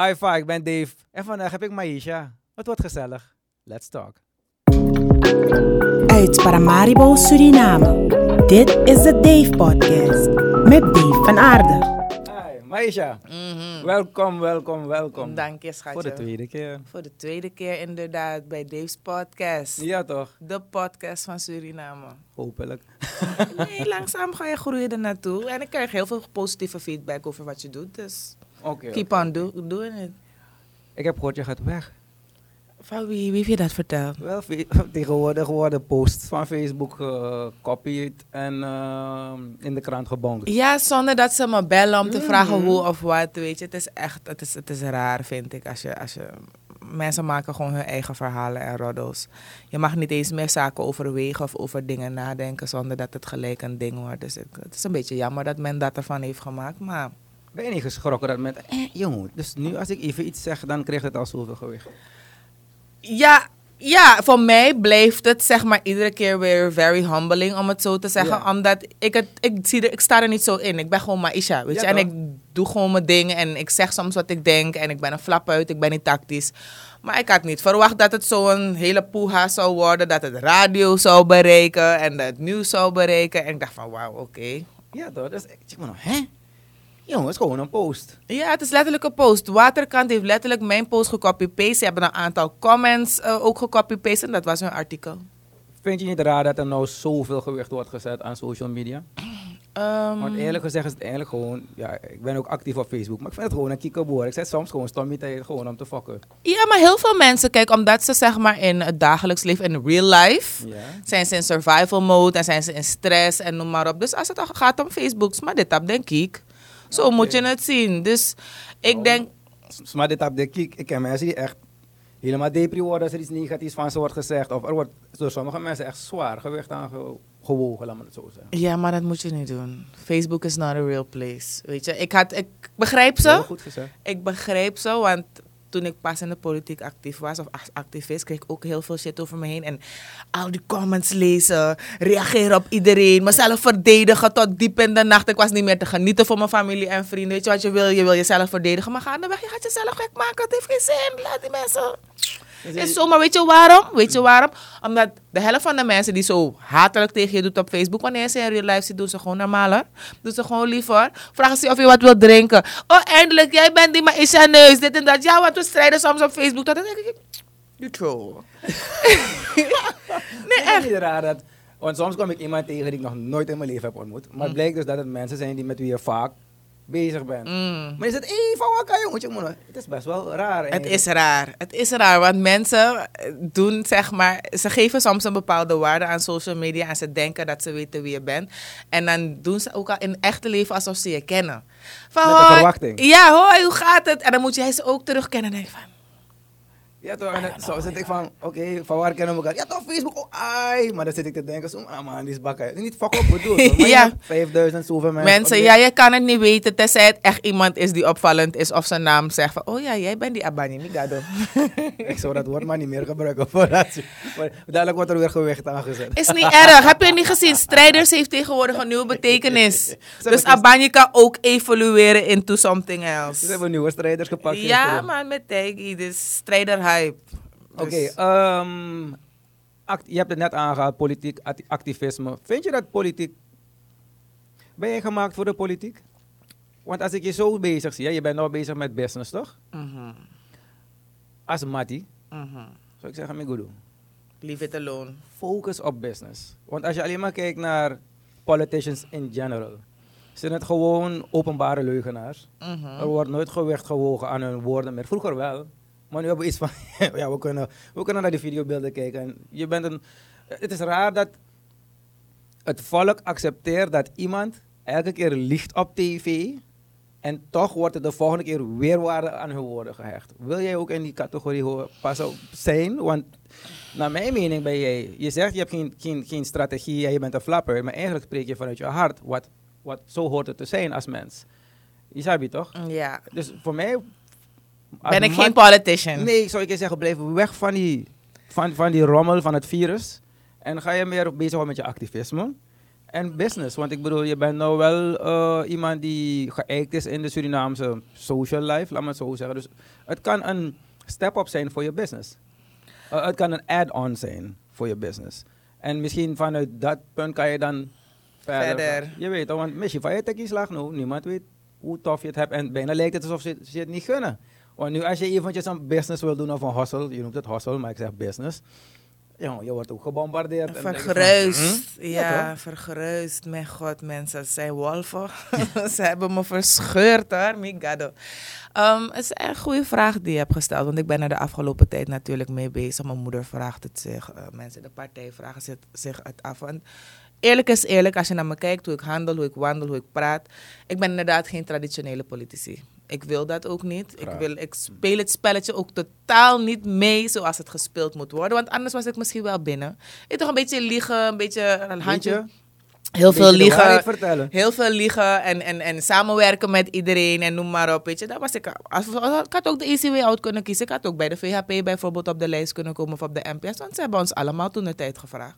Hi, Fa, ik ben Dave. En vandaag heb ik Maisha. Het wordt gezellig. Let's talk. Uit Paramaribo, Suriname. Dit is de Dave Podcast. Met Dave van Aarde. Hi, Maisha. Welkom, welkom, welkom. Dank je, schatje. Voor de tweede keer. Voor de tweede keer inderdaad bij Dave's podcast. Ja, toch? De podcast van Suriname. Hopelijk. Nee, langzaam ga je groeien er naartoe. En ik krijg heel veel positieve feedback over wat je doet. Dus Oké. keep on do doing it. Ik heb gehoord, je gaat weg. Van wie, wie heeft je dat verteld? Wel, tegenwoordig worden posts van Facebook gekopieerd en ehm, in de krant gebonkt. Ja, zonder dat ze me bellen om te vragen Mhm. hoe of wat. Weet je, het is echt het is, het is raar, vind ik. Als je, als je, mensen maken gewoon hun eigen verhalen en roddels. Je mag niet eens meer zaken overwegen of over dingen nadenken zonder dat het gelijk een ding wordt. Dus ik- het is een beetje jammer dat men dat ervan heeft gemaakt. Maar Ben je niet geschrokken dat met, eh, jongen, dus nu als ik even iets zeg, dan krijgt het al zoveel gewicht. ja, ja, voor mij blijft het zeg maar iedere keer weer very humbling om het zo te zeggen. Ja. Omdat ik, het, ik, zie er, ik sta er niet zo in. Ik ben gewoon Maisha, weet Ja, je. En ik doe gewoon mijn dingen en ik zeg soms wat ik denk. En ik ben een flap uit, ik ben niet tactisch. Maar ik had niet verwacht dat het zo'n hele poeha zou worden. Dat het radio zou bereiken en dat het nieuws zou bereiken. En ik dacht van wauw, oké. Ja toch, dus ik zeg maar nog, hè? Jongen, het is gewoon een post. Ja, het is letterlijk een post. Waterkant heeft letterlijk mijn post gecopy-paste. Ze hebben een aantal comments eh, ook gecopy-paste en dat was hun artikel. Vind je niet raar dat er nou zoveel gewicht wordt gezet aan social media? Ehm, Want eerlijk gezegd is het eigenlijk gewoon, ja, ik ben ook actief op Facebook, maar ik vind het gewoon een kikkerboer. Ik zet soms gewoon stommie gewoon om te fokken. Ja, maar heel veel mensen, kijk, omdat ze zeg maar in het dagelijks leven, in real life, zijn ze in survival mode en zijn ze in stress en noem maar op. Dus als het gaat om Facebook, maar dit heb denk ik. Zo moet je het zien. Dus ik Nou, denk, Maar dit op de kiek, ik ken mensen die echt helemaal depri worden als er iets negatiefs van ze wordt gezegd. Of er wordt door sommige mensen echt zwaar gewicht aan ge- gewogen, laat me het zo zeggen. ja, maar dat moet je niet doen. Facebook is not a real place. Weet je, ik, had, ik begrijp Heel ze. goed gezegd. Ik begreep ze, want toen ik pas in de politiek actief was, of activist, kreeg ik ook heel veel shit over me heen. En al die comments lezen, reageren op iedereen, mezelf verdedigen tot diep in de nacht. Ik was niet meer te genieten voor mijn familie en vrienden. Weet je wat je wil? Je wil jezelf verdedigen, maar gaandeweg, je gaat jezelf gek maken. Het heeft geen zin. Laat die mensen... Is zo, maar weet je waarom? Weet je waarom? Omdat de helft van de mensen die zo hatelijk tegen je doet op Facebook, wanneer ze in real life ziet, doen ze gewoon normaler. Doen ze gewoon liever. Vragen ze of je wat wilt drinken. Oh, eindelijk, jij bent die, maar is je neus, dit en dat. Ja, want we strijden soms op Facebook. Dat dan denk ik, you troll. nee, Het is echt. niet raar dat, want soms kom ik iemand tegen die ik nog nooit in mijn leven heb ontmoet. Maar het blijkt dus dat het mensen zijn die met wie je vaak bezig bent. Mm. Maar is het, hé, van wat kan je, moet je moet- Het is best wel raar. Het is raar. Het is raar, want mensen eh, doen zeg maar, ze geven soms een bepaalde waarde aan social media en ze denken dat ze weten wie je bent. En dan doen ze ook al in het echte leven alsof ze je kennen. Van, Met een verwachting. Ja, hoi, hoe gaat het? En dan moet jij ze ook terugkennen en denk van, Ja toch, en dan- zo zit ik van, oké, van waar kennen we elkaar? Ja toch, Facebook, oh ai. Maar dan zit ik te denken, zo, ah man, die is bakken. Niet fuck op bedoeld. Maar je Ja. hebt 5000 zoveel mensen. mensen, ja, je kan het niet weten tenzij het echt iemand is die opvallend is of zijn naam zegt van, oh ja, jij bent die Abani Migado. Ik zou dat woord maar niet meer gebruiken. voordat je- maar Dadelijk wordt er weer gewicht aangezet. Is niet erg. Heb je niet gezien? Strijders heeft tegenwoordig een nieuwe betekenis. Dus Abani kan ook evolueren into something else. Ze hebben nieuwe strijders gepakt. Ja, man, met Taggy. Dus strijder hype. Oké, Dus- ehm, act- je hebt het net aangehaald, politiek act- activisme. Vind je dat politiek... Ben je gemaakt voor de politiek? Want als ik je zo bezig zie, hè, je bent nou bezig met business, toch? Mhm, Als Mattie, mhm. zou ik zeggen, doen. Leave it alone. Focus op business. Want als je alleen maar kijkt naar politicians in general, zijn het gewoon openbare leugenaars. Mhm. Er wordt nooit gewicht gewogen aan hun woorden meer. Vroeger wel. Maar nu hebben we iets van, ja, we kunnen, we kunnen naar die videobeelden kijken. En je bent een, het is raar dat het volk accepteert dat iemand elke keer liegt op tv. En toch wordt er de volgende keer weer waarde aan hun woorden gehecht. Wil jij ook in die categorie horen, pas op zijn? Want naar mijn mening ben jij, je zegt je hebt geen, geen, geen strategie en je bent een flapper. Maar eigenlijk spreek je vanuit je hart. Wat, wat zo hoort het te zijn als mens. Je je toch? Ja. Dus voor mij... Ben ik geen politician? Nee, zou ik je zeggen, blijf weg van die, van, van die rommel van het virus. En ga je meer bezig met je activisme. en business. Want ik bedoel, je bent nou wel eh, iemand die geëikt is in de Surinaamse social life, laat me het zo zeggen. Dus het kan een step-up zijn voor je business. Uh, het kan een add-on zijn voor je business. En misschien vanuit dat punt kan je dan verder. Verder. Je weet toch, want misschien van je tekkie slag nou, niemand weet hoe tof je het hebt. En bijna lijkt het alsof ze, ze het niet gunnen. Want nu als je eventjes een business wil doen of een hustle, je noemt het hustle, maar ik zeg business. Ja, je wordt ook gebombardeerd. en hm? Ja, vergeruist. Mijn god, mensen. Het zijn wolven. Ze hebben me verscheurd hoor. Migado. Ehm het is een goede vraag die je hebt gesteld. Want ik ben er de afgelopen tijd natuurlijk mee bezig. Mijn moeder vraagt het zich. eh, mensen in de partij vragen zich, zich het af. Want eerlijk is eerlijk. Als je naar me kijkt, hoe ik handel, hoe ik wandel, hoe ik praat. Ik ben inderdaad geen traditionele politici. Ik wil dat ook niet. Ik, wil, ik speel het spelletje ook totaal niet mee zoals het gespeeld moet worden. Want anders was ik misschien wel binnen. Ik toch een beetje liegen, een beetje een handje. je? Heel veel liegen. vertellen. Heel veel liegen en, en, en samenwerken met iedereen en noem maar op. Weet je, dat was ik, als, ik had ook de easy way out kunnen kiezen. Ik had ook bij de VHP bijvoorbeeld op de lijst kunnen komen of op de NPS. Want ze hebben ons allemaal toen de tijd gevraagd.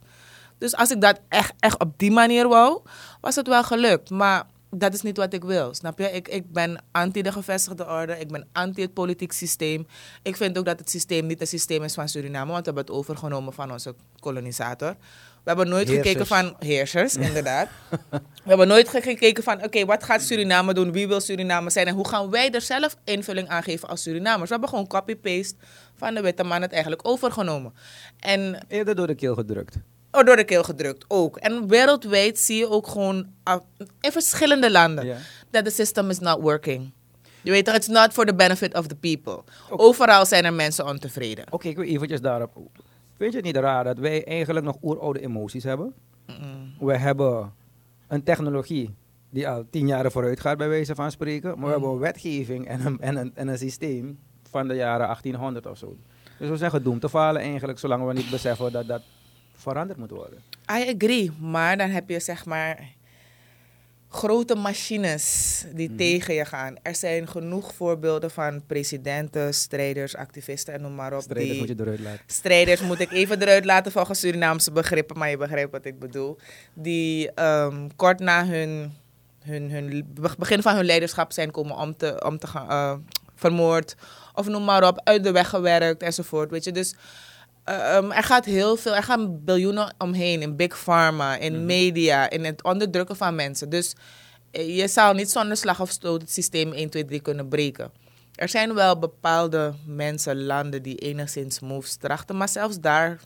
Dus als ik dat echt, echt op die manier wou, was het wel gelukt. Maar dat is niet wat ik wil, snap je? Ik, ik ben anti de gevestigde orde. Ik ben anti het politiek systeem. Ik vind ook dat het systeem niet een systeem is van Suriname. Want we hebben het overgenomen van onze kolonisator. We hebben nooit gekeken van heersers, inderdaad. We hebben nooit ge- gekeken van, oké, wat gaat Suriname doen? Wie wil Suriname zijn? En hoe gaan wij er zelf invulling aan geven als Surinamers? We hebben gewoon copy-paste van de witte man het eigenlijk overgenomen. En Eerder door de keel gedrukt. Oh, door de keel gedrukt ook. En wereldwijd zie je ook gewoon ah, in verschillende landen dat the system is not working. Je weet toch, it's not for the benefit of the people. Overal zijn er mensen ontevreden. Oké, ik wil eventjes daarop. Vind je het niet raar dat wij eigenlijk nog oeroude emoties hebben? We hebben een technologie die al tien jaar vooruit gaat, bij wijze van spreken. Maar we hebben een wetgeving en een, en, een, en een systeem van de jaren 1800 of zo. Dus we zijn gedoemd te falen eigenlijk, zolang we niet beseffen dat dat veranderd moet worden. I agree, maar dan heb je zeg maar grote machines die Mhm. tegen je gaan. Er zijn genoeg voorbeelden van presidenten, strijders, activisten en noem maar op. Strijders die moet je eruit laten. strijders moet ik even eruit laten volgens Surinaamse begrippen, maar je begrijpt wat ik bedoel. Die ehm, kort na hun, hun, hun be- begin van hun leiderschap zijn komen om te, om te gaan eh, vermoord. Of noem maar op, uit de weg gewerkt enzovoort. Weet je, dus eh, ehm, er gaat heel veel, er gaan biljoenen omheen in big pharma, in media, in het onderdrukken van mensen. Dus eh, je zou niet zonder slag of stoot het systeem 1, 2, 3 kunnen breken. Er zijn wel bepaalde mensen, landen die enigszins moves trachten, maar zelfs daar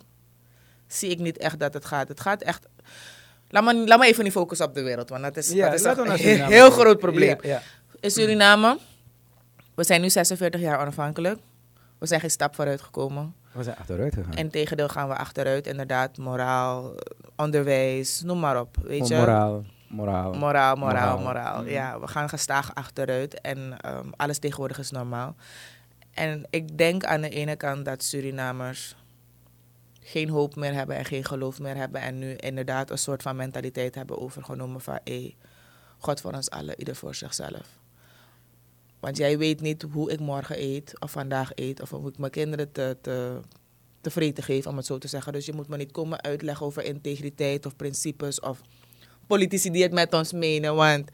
zie ik niet echt dat het gaat. Het gaat echt. Laat me, laat me even niet focussen op de wereld, want dat is, dat is een heel, groot probleem. Ja, ja. In Suriname, we zijn nu 46 jaar onafhankelijk. We zijn geen stap vooruit gekomen. We zijn achteruit gegaan. En tegendeel gaan we achteruit, inderdaad. Moraal, onderwijs, noem maar op. Weet je? moraal, moraal. Moraal, moraal, Moraal. Mhm. Ja, we gaan gestaag achteruit en ehm, alles tegenwoordig is normaal. En ik denk aan de ene kant dat Surinamers geen hoop meer hebben en geen geloof meer hebben. En nu inderdaad een soort van mentaliteit hebben overgenomen van... Hey, God voor ons allen, ieder voor zichzelf. Want jij weet niet hoe ik morgen eet of vandaag eet... of hoe ik mijn kinderen te, te, tevreden geef, om het zo te zeggen. Dus je moet me niet komen uitleggen over integriteit of principes... of politici die het met ons menen. Want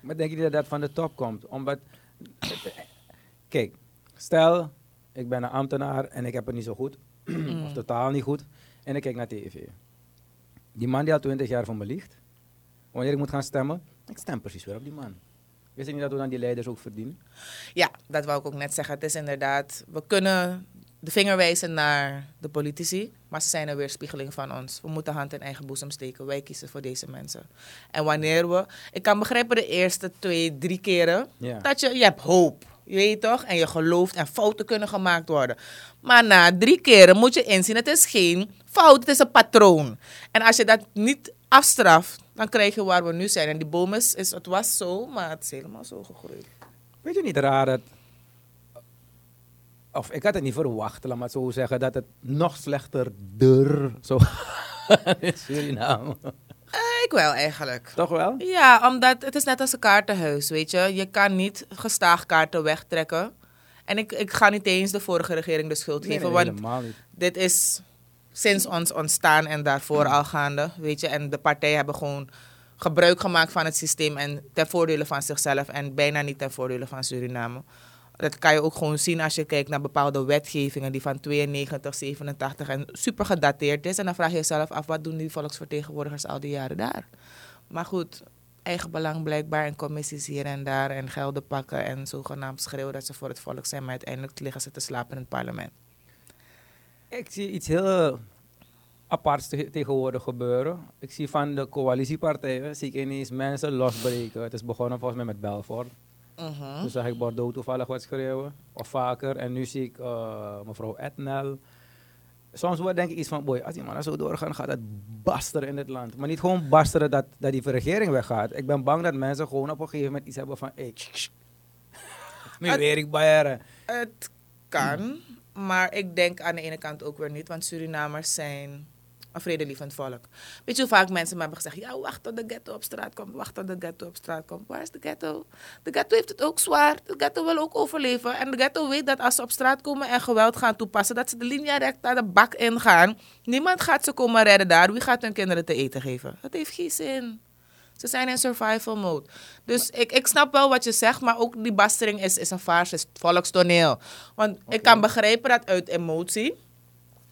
Maar denk je niet dat dat van de top komt? Omdat, kijk, stel, ik ben een ambtenaar en ik heb het niet zo goed, of totaal niet goed, en ik kijk naar tv. Die man die al 20 jaar van me liegt, wanneer ik moet gaan stemmen, ik stem precies weer op die man. Wist je niet dat we dan die leiders ook verdienen? Ja, dat wou ik ook net zeggen. Het is inderdaad, we kunnen de vinger wijzen naar de politici, maar ze zijn een weerspiegeling van ons. We moeten hand in eigen boezem steken. Wij kiezen voor deze mensen. En wanneer we, ik kan begrijpen de eerste twee, drie keren, dat je, je hebt hoop. Je weet toch? En je gelooft en fouten kunnen gemaakt worden. Maar na drie keren moet je inzien, het is geen fout, het is een patroon. En als je dat niet afstraft, dan krijg je waar we nu zijn. En die boom is, is het was zo, maar het is helemaal zo gegroeid. Weet je niet raar dat, of ik had het niet verwacht, laat maar het zo zeggen, dat het nog slechter dur zo in Suriname. Ik wel eigenlijk. Toch wel? Ja, omdat het is net als een kaartenhuis, weet je. Je kan niet gestaag kaarten wegtrekken. En ik, ik ga niet eens de vorige regering de schuld Nee, geven, nee, want helemaal niet. dit is sinds ons ontstaan en daarvoor al gaande, weet je. En de partijen hebben gewoon gebruik gemaakt van het systeem en ten voordele van zichzelf en bijna niet ten voordele van Suriname. Dat kan je ook gewoon zien als je kijkt naar bepaalde wetgevingen die van 92, 87 en super gedateerd is. En dan vraag je jezelf af, wat doen die volksvertegenwoordigers al die jaren daar? Maar goed, eigen belang blijkbaar en commissies hier en daar en gelden pakken en zogenaamd schreeuwen dat ze voor het volk zijn, maar uiteindelijk liggen ze te slapen in het parlement. Ik zie iets heel aparts te- tegenwoordig gebeuren. Ik zie van de coalitiepartijen, zie ik ineens mensen losbreken. Het is begonnen volgens mij met Belfort. Mhm. Toen zag ik Bordeaux toevallig wat schreeuwen, of vaker. En nu zie ik eh, mevrouw Etnel. Soms wordt denk ik iets van, boy, als die mannen zo doorgaan, gaat het basteren in dit land. Maar niet gewoon basteren dat, dat die regering weggaat. Ik ben bang dat mensen gewoon op een gegeven moment iets hebben van, hey, nu weer ik bayeren. Het kan, maar ik denk aan de ene kant ook weer niet, want Surinamers zijn een vredelievend volk. Weet je hoe vaak mensen me hebben gezegd, ja wacht tot de ghetto op straat komt, wacht tot de ghetto op straat komt. Waar is de ghetto? De ghetto heeft het ook zwaar, de ghetto wil ook overleven. En de ghetto weet dat als ze op straat komen en geweld gaan toepassen, dat ze de linia recht naar de bak ingaan. Niemand gaat ze komen redden daar, wie gaat hun kinderen te eten geven? Dat heeft geen zin. Ze zijn in survival mode. Dus ik, ik snap wel wat je zegt, maar ook die bastering is, is een farce, is volkstoneel. Want ik kan begrijpen dat uit emotie,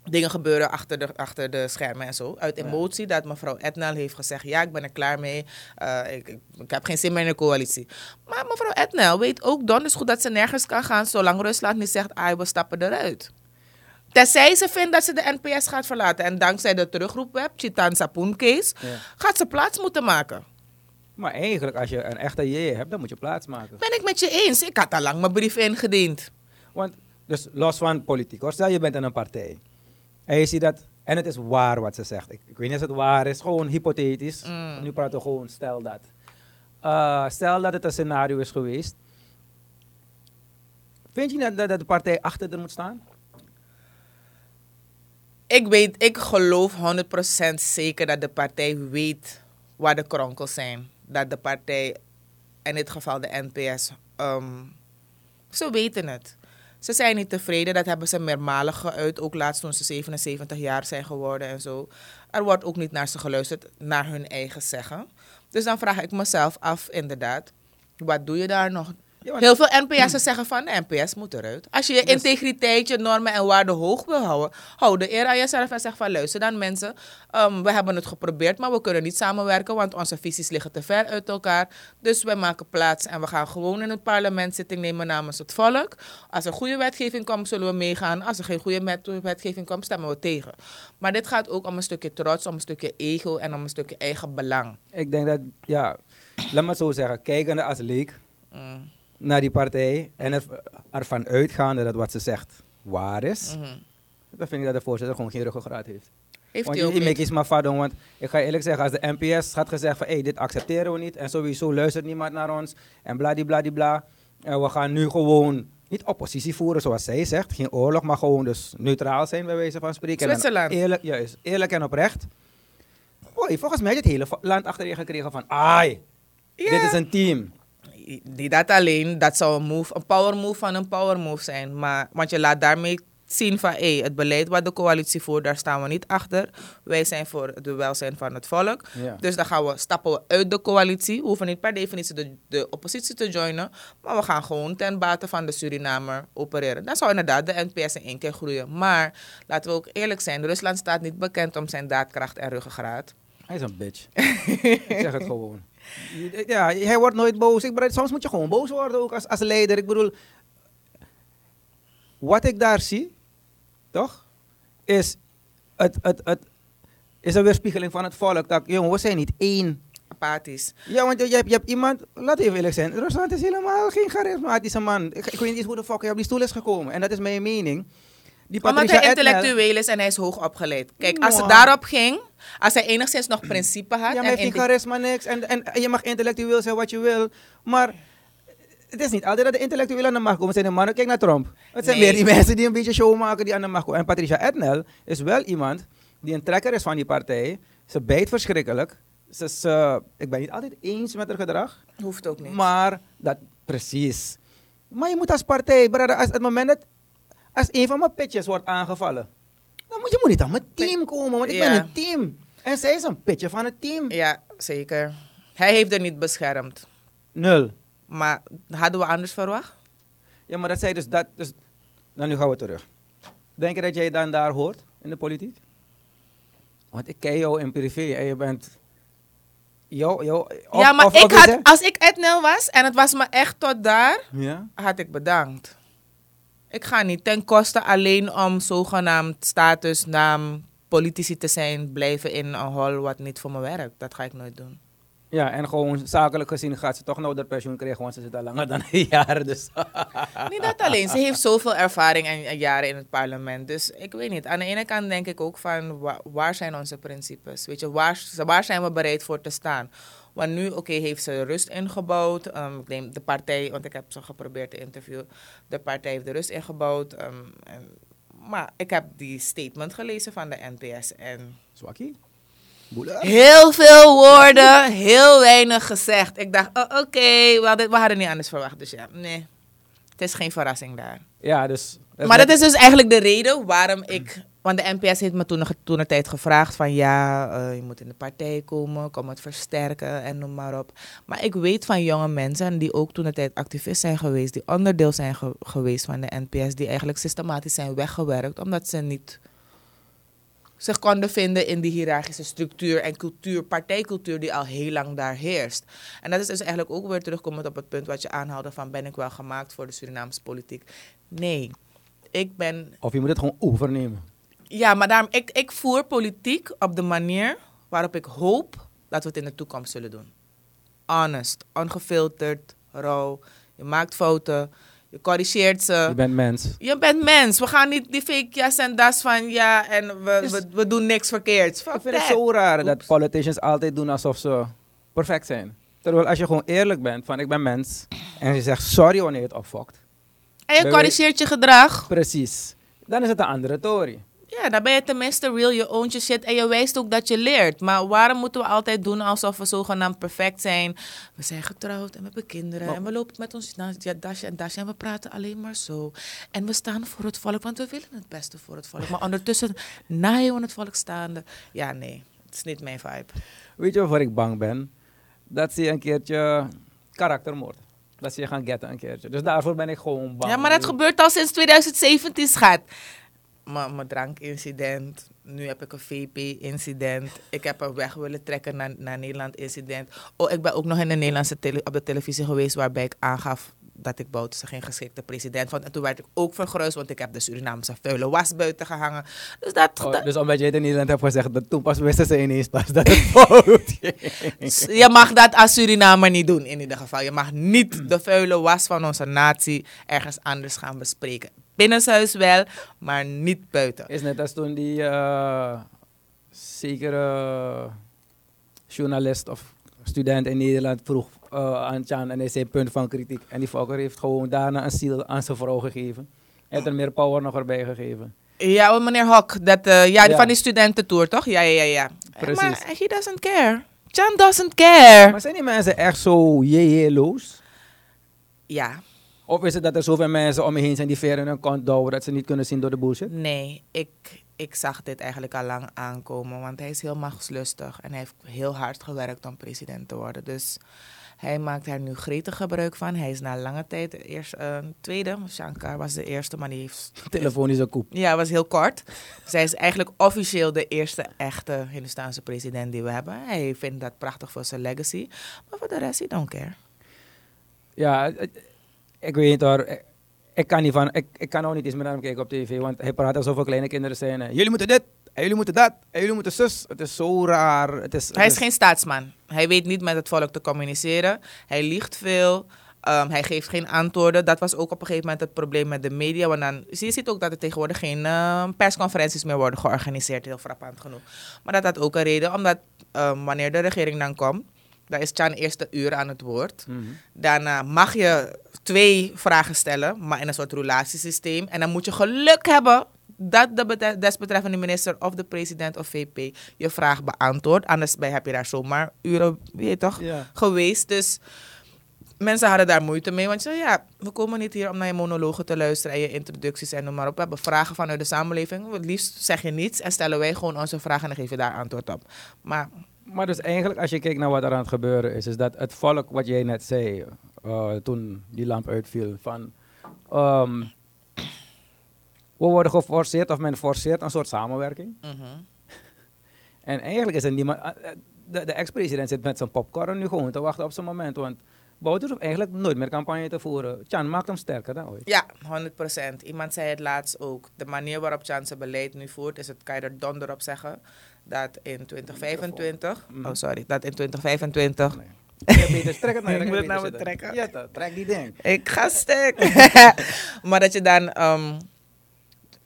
dingen gebeuren achter de, achter de schermen en zo. Uit emotie dat mevrouw Etnal heeft gezegd, ja, ik ben er klaar mee. Eh, ik, ik, ik heb geen zin meer in de coalitie. Maar mevrouw Etnal weet ook donders goed dat ze nergens kan gaan, zolang Rusland niet zegt, ah, we stappen eruit. Tenzij ze vindt dat ze de NPS gaat verlaten. En dankzij de terugroepweb, Chitan Sapoen case, Ja. gaat ze plaats moeten maken. Maar eigenlijk, als je een echte J hebt, dan moet je plaats maken. Ben ik met je eens. Ik had al lang mijn brief ingediend. Want, dus los van politiek, hoor. stel je bent in een partij. En je ziet dat, en het is waar wat ze zegt. Ik, ik weet niet of het waar is, gewoon hypothetisch. Mm. Nu praten we gewoon, stel dat. Eh, stel dat het een scenario is geweest. Vind je dat, dat, dat de partij achter er moet staan? Ik weet, ik geloof 100% zeker dat de partij weet waar de kronkels zijn. Dat de partij, in dit geval de NPS, ehm, ze weten het. Ze zijn niet tevreden, dat hebben ze meermalig geuit. Ook laatst toen ze 77 jaar zijn geworden en zo. Er wordt ook niet naar ze geluisterd, naar hun eigen zeggen. Dus dan vraag ik mezelf af, inderdaad, wat doe je daar nog? Heel veel NPS'en zeggen van de NPS moet eruit. Als je je Dus- integriteit, je normen en waarden hoog wil houden, hou de eer aan jezelf en zeg van luister dan mensen, ehm, we hebben het geprobeerd, maar we kunnen niet samenwerken, want onze visies liggen te ver uit elkaar. Dus wij maken plaats en we gaan gewoon in het parlement zitting nemen namens het volk. Als er goede wetgeving komt, zullen we meegaan. Als er geen goede wet- wetgeving komt, stemmen we tegen. Maar dit gaat ook om een stukje trots, om een stukje ego en om een stukje eigen belang. Ik denk dat, ja, laat me het zo zeggen, kijkende als leek Mm. Naar die partij en er, ervan uitgaande dat wat ze zegt waar is, Mhm. dan vind ik dat de voorzitter gewoon geen ruggengraat heeft. Heeft want hij ook niet. iets maar fout, want ik ga eerlijk zeggen, als de NPS had gezegd van hey, dit accepteren we niet en sowieso luistert niemand naar ons en bladibladibla, en we gaan nu gewoon niet oppositie voeren zoals zij zegt, geen oorlog, maar gewoon dus neutraal zijn bij wijze van spreken. En Zwitserland. Eerlijk, juist, eerlijk en oprecht. Hoi, volgens mij je het hele land achter je gekregen van, ai, dit is een team. Niet dat alleen, dat zou een move, een power move van een power move zijn. Maar, want je laat daarmee zien van, hé, het beleid wat de coalitie voert, daar staan we niet achter. Wij zijn voor het welzijn van het volk. Ja. Dus dan gaan we, stappen we uit de coalitie. We hoeven niet per definitie de, de oppositie te joinen. Maar we gaan gewoon ten bate van de Surinamer opereren. Dan zou inderdaad de NPS in één keer groeien. Maar laten we ook eerlijk zijn, Rusland staat niet bekend om zijn daadkracht en ruggengraat. Hij is een bitch. ik zeg het gewoon. Ja, hij wordt nooit boos. Ik bedoel, soms moet je gewoon boos worden ook als, als leider. Ik bedoel, wat ik daar zie, toch, is, het, het, het, is een weerspiegeling van het volk. Dat, jongen, we zijn niet één. Apathisch. Ja, want je, je, hebt, je hebt iemand, laat even eerlijk zijn, Rusland is helemaal geen charismatische man. Ik, ik weet niet eens hoe de fuck hij op die stoel is gekomen. En dat is mijn mening. Die Omdat hij intellectueel is en hij is hoog opgeleid. Kijk, als het Mwah. daarop ging, als hij enigszins nog principe had. Ja, maar en hij heeft geen charisma, niks. En, en, en je mag intellectueel zijn wat je wil. Maar het is niet altijd dat de intellectuelen aan de macht komen. Het zijn de mannen, kijk naar Trump. Het zijn Nee. meer die mensen die een beetje show maken die aan de macht komen. En Patricia Etnel is wel iemand die een trekker is van die partij. Ze bijt verschrikkelijk. Ze is, ik ben niet altijd eens met haar gedrag. Hoeft ook niet. Maar dat, precies. Maar je moet als partij, brother, als het moment dat als een van mijn pitches wordt aangevallen, dan moet je moet niet aan mijn team komen, want ik ben een team. En zij is een pitje van het team. Ja, zeker. Hij heeft er niet beschermd. Nul. Maar hadden we anders verwacht? Ja, maar dat zei dus dat. Dus, nou, nu gaan we terug. Denk je dat jij dan daar hoort in de politiek? Want ik ken jou in privé en je bent. Jou, of- ja, maar of- ik of had, als ik Ednel was en het was me echt tot daar, Ja? had ik bedankt. Ik ga niet ten koste alleen om zogenaamd status, naam, politici te zijn, blijven in een hol wat niet voor me werkt. Dat ga ik nooit doen. Ja, en gewoon zakelijk gezien gaat ze toch nou dat pensioen krijgen, want ze zit al langer dan een jaar. Dus. Niet dat alleen. Ze heeft zoveel ervaring en, en jaren in het parlement. Dus ik weet niet. Aan de ene kant denk ik ook van wa- waar zijn onze principes? Weet je, waar, waar zijn we bereid voor te staan? Want nu, oké, heeft ze rust ingebouwd. Ehm, ik neem de partij, want ik heb ze geprobeerd te interviewen. De partij heeft de rust ingebouwd. ehm, en, maar ik heb die statement gelezen van de NPS en Zwakkie? Heel veel woorden, heel weinig gezegd. Ik dacht, oh, oké, we hadden niet anders verwacht. Dus ja, nee, het is geen verrassing daar. Ja, dus. Maar dat is dus eigenlijk de reden waarom ik. Want de NPS heeft me toen, toen de tijd gevraagd: van ja, eh, je moet in de partij komen, kom het versterken en noem maar op. Maar ik weet van jonge mensen die ook toen de tijd activist zijn geweest, die onderdeel zijn ge- geweest van de NPS, die eigenlijk systematisch zijn weggewerkt omdat ze niet zich konden vinden in die hiërarchische structuur en cultuur, partijcultuur die al heel lang daar heerst. En dat is dus eigenlijk ook weer terugkomend op het punt wat je aanhaalde van ben ik wel gemaakt voor de Surinaamse politiek? Nee, ik ben Of je moet het gewoon overnemen. Ja, maar daarom, ik, ik voer politiek op de manier waarop ik hoop dat we het in de toekomst zullen doen. Honest, ongefilterd, rauw. Je maakt fouten, je corrigeert ze. Je bent mens. Je bent mens. We gaan niet die fake jas en das van ja en we, Dus- we, we doen niks verkeerds. Fuck Ik vind het zo raar dat politicians altijd doen alsof ze perfect zijn. Terwijl als je gewoon eerlijk bent van ik ben mens en je zegt sorry wanneer je het opfokt. En je corrigeert je gedrag. Precies. Dan is het een andere tory. Ja, dan ben je tenminste real, je oont je shit en je wijst ook dat je leert. Maar waarom moeten we altijd doen alsof we zogenaamd perfect zijn? We zijn getrouwd en we hebben kinderen Maar- en we lopen met ons ja, dasje en dasje en we praten alleen maar zo. En we staan voor het volk, want we willen het beste voor het volk. Maar ondertussen naaien we het volk staande. Ja, nee, het is niet mijn vibe. Weet je waarvoor ik bang ben? Dat ze een keertje karaktermoord. Dat ze je gaan getten een keertje. Dus daarvoor ben ik gewoon bang. Ja, maar dat gebeurt al sinds 2017, schat. Mijn drankincident. Nu heb ik een VP-incident. Ik heb er weg willen trekken naar, naar Nederland-incident. Oh, ik ben ook nog in de Nederlandse tele, op de televisie geweest waarbij ik aangaf dat ik Bouterse geen geschikte president vond. En toen werd ik ook vergeruisd, want ik heb de Surinaamse vuile was buiten gehangen. Dus dat, Oh, dat- dus omdat je het in Nederland hebt gezegd, dat toen pas wisten ze ineens pas dat het fout je mag dat als Surinamer niet doen in ieder geval. Je mag niet de vuile was van onze natie ergens anders gaan bespreken. Binnenshuis wel, maar niet buiten. Is net als toen die eh, zekere journalist of student in Nederland vroeg eh, aan Chan en hij zei punt van kritiek. En die fucker heeft gewoon daarna een ziel aan zijn vrouw gegeven. Hij heeft er meer power nog erbij gegeven. Ja, meneer Hok, dat, eh, ja, Ja. van die studententour, toch? Ja, ja, ja, ja. Precies. Maar he doesn't care. Chan doesn't care. Maar zijn die mensen echt zo jee-loos? Ja, Of is het dat er zoveel mensen om je heen zijn die ver in hun kont douwen dat ze niet kunnen zien door de bullshit? nee, ik, ik zag dit eigenlijk al lang aankomen, want hij is heel machtslustig en hij heeft heel hard gewerkt om president te worden. Dus hij maakt er nu gretig gebruik van. Hij is na lange tijd de eerste, eh, tweede, Shankar was de eerste, maar die heeft Telefonische koep. Ja, was heel kort. Dus hij is eigenlijk officieel de eerste echte Hindustaanse president die we hebben. Hij vindt dat prachtig voor zijn legacy. Maar voor de rest, he don't care. Ja, ik weet niet hoor. Ik, ik kan niet van, ik, ik kan ook niet eens meer naar hem kijken op tv, want hij praat alsof er kleine kinderen zijn. Jullie moeten dit, en jullie moeten dat, en jullie moeten zus. Het is zo raar. Het is, Hij is geen staatsman. Hij weet niet met het volk te communiceren. Hij liegt veel. Ehm, hij geeft geen antwoorden. Dat was ook op een gegeven moment het probleem met de media. Want dan, je ziet ook dat er tegenwoordig geen ehm, persconferenties meer worden georganiseerd. Heel frappant genoeg. Maar dat had ook een reden. Omdat ehm, wanneer de regering dan komt, dan is Chan eerste uur aan het woord. Mhm. Daarna mag je twee vragen stellen, maar in een soort relatiesysteem. En dan moet je geluk hebben dat de desbetreffende minister of de president of VP je vraag beantwoordt. Anders bij heb je daar zomaar uren weet je toch, Ja. geweest. Dus mensen hadden daar moeite mee. Want ze zeiden, ja, we komen niet hier om naar je monologen te luisteren en je introducties en noem maar op. We hebben vragen vanuit de samenleving. Het liefst zeg je niets en stellen wij gewoon onze vragen en dan geef je daar antwoord op. Maar Maar dus eigenlijk, als je kijkt naar wat er aan het gebeuren is, is dat het volk, wat jij net zei, eh, toen die lamp uitviel, van ehm, we worden geforceerd of men forceert een soort samenwerking. Mhm. En eigenlijk is er niemand, eh, eh, de, de ex-president zit met zijn popcorn nu gewoon te wachten op zijn moment, want Bouter hoeft eigenlijk nooit meer campagne te voeren. Chan maakt hem sterker dan ooit. Ja, 100%. Iemand zei het laatst ook. De manier waarop Chan zijn beleid nu voert, is het, kan je er donder op zeggen, dat in 2025, Mhm. oh sorry, dat in 2025 Nee. Beter, trek het naar je, Ik het beter nou zitten. trekken. Ja, toch, trek die ding. Ik ga stuk. maar dat je dan, ehm,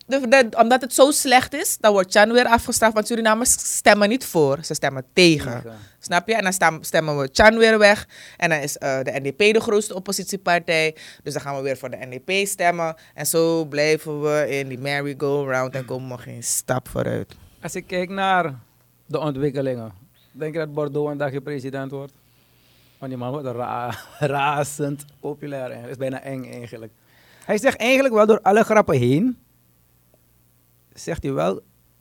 de, de- omdat het zo slecht is, dan wordt Chan weer afgestraft. Want Surinamers stemmen niet voor, ze stemmen tegen. Tegen. Snap je? En dan stem- stemmen we Chan weer weg. En dan is eh, de NDP de grootste oppositiepartij. Dus dan gaan we weer voor de NDP stemmen. En zo blijven we in die merry-go-round en komen we geen stap vooruit. Als ik kijk naar de ontwikkelingen, denk je dat Bordeaux een dagje president wordt? Want die man wordt ra razend populair. is bijna eng eigenlijk. Hij zegt eigenlijk wel door alle grappen heen, zegt hij wel,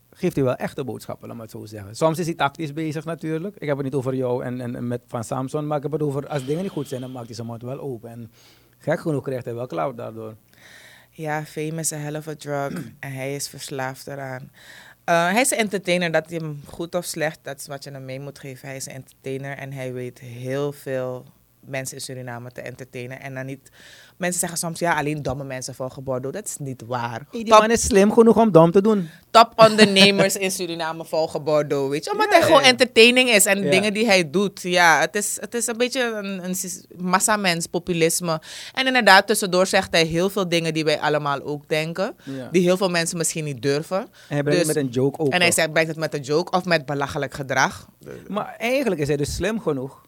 geeft hij wel echte boodschappen, laat maar het zo zeggen. Soms is hij tactisch bezig natuurlijk. Ik heb het niet over jou en, en, en met Van Samson, maar ik heb het over als dingen niet goed zijn, dan maakt hij zijn mond wel open. En gek genoeg krijgt hij wel cloud daardoor. Ja, fame is een hell of a drug. en hij is verslaafd eraan. Eh, hij is een entertainer, dat hij hem goed of slecht, dat is wat je hem mee moet geven. Hij is een entertainer en hij weet heel veel mensen in Suriname te entertainen. En dan niet, mensen zeggen soms, ja, alleen domme mensen volgen Bordeaux. Dat is niet waar. Die Top, man is slim genoeg om dom te doen. top ondernemers in Suriname volgen Bordeaux, weet je. Omdat Ja, hij gewoon ja. entertaining is en Ja. dingen die hij doet. Ja, het is, het is een beetje een, een massamens, populisme. En inderdaad, tussendoor zegt hij heel veel dingen die wij allemaal ook denken. Die heel veel mensen misschien niet durven. En hij brengt het Dus- met een joke ook. En hij brengt het met een joke of met belachelijk gedrag. Maar eigenlijk is hij dus slim genoeg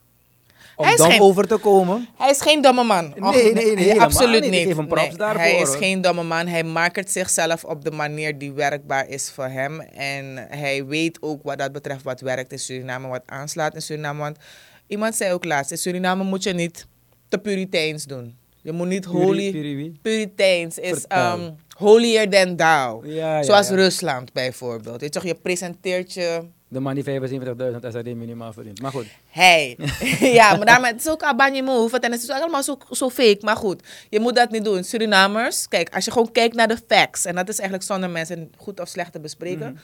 om Hij is dom geen- over te komen. Hij is geen domme man. Nee, nee, nee, absoluut niet. props Nee, daarvoor, Hij is geen domme man. Hij market zichzelf op de manier die werkbaar is voor hem. En hij weet ook wat dat betreft wat werkt in Suriname, wat aanslaat in Suriname. Want iemand zei ook laatst, in Suriname moet je niet te puriteins doen. Je moet niet holy... puri? Puriteins is um, holier than thou. Ja, ja, Zoals ja. Rusland bijvoorbeeld. Je, toch, je presenteert je... De man die 75.000 SRD minimaal verdient. Maar goed. Hey. ja, maar daarmee, het is ook abanje move. En het is allemaal zo, zo fake. Maar goed, je moet dat niet doen. Surinamers, kijk, als je gewoon kijkt naar de facts. En dat is eigenlijk zonder mensen goed of slecht te bespreken.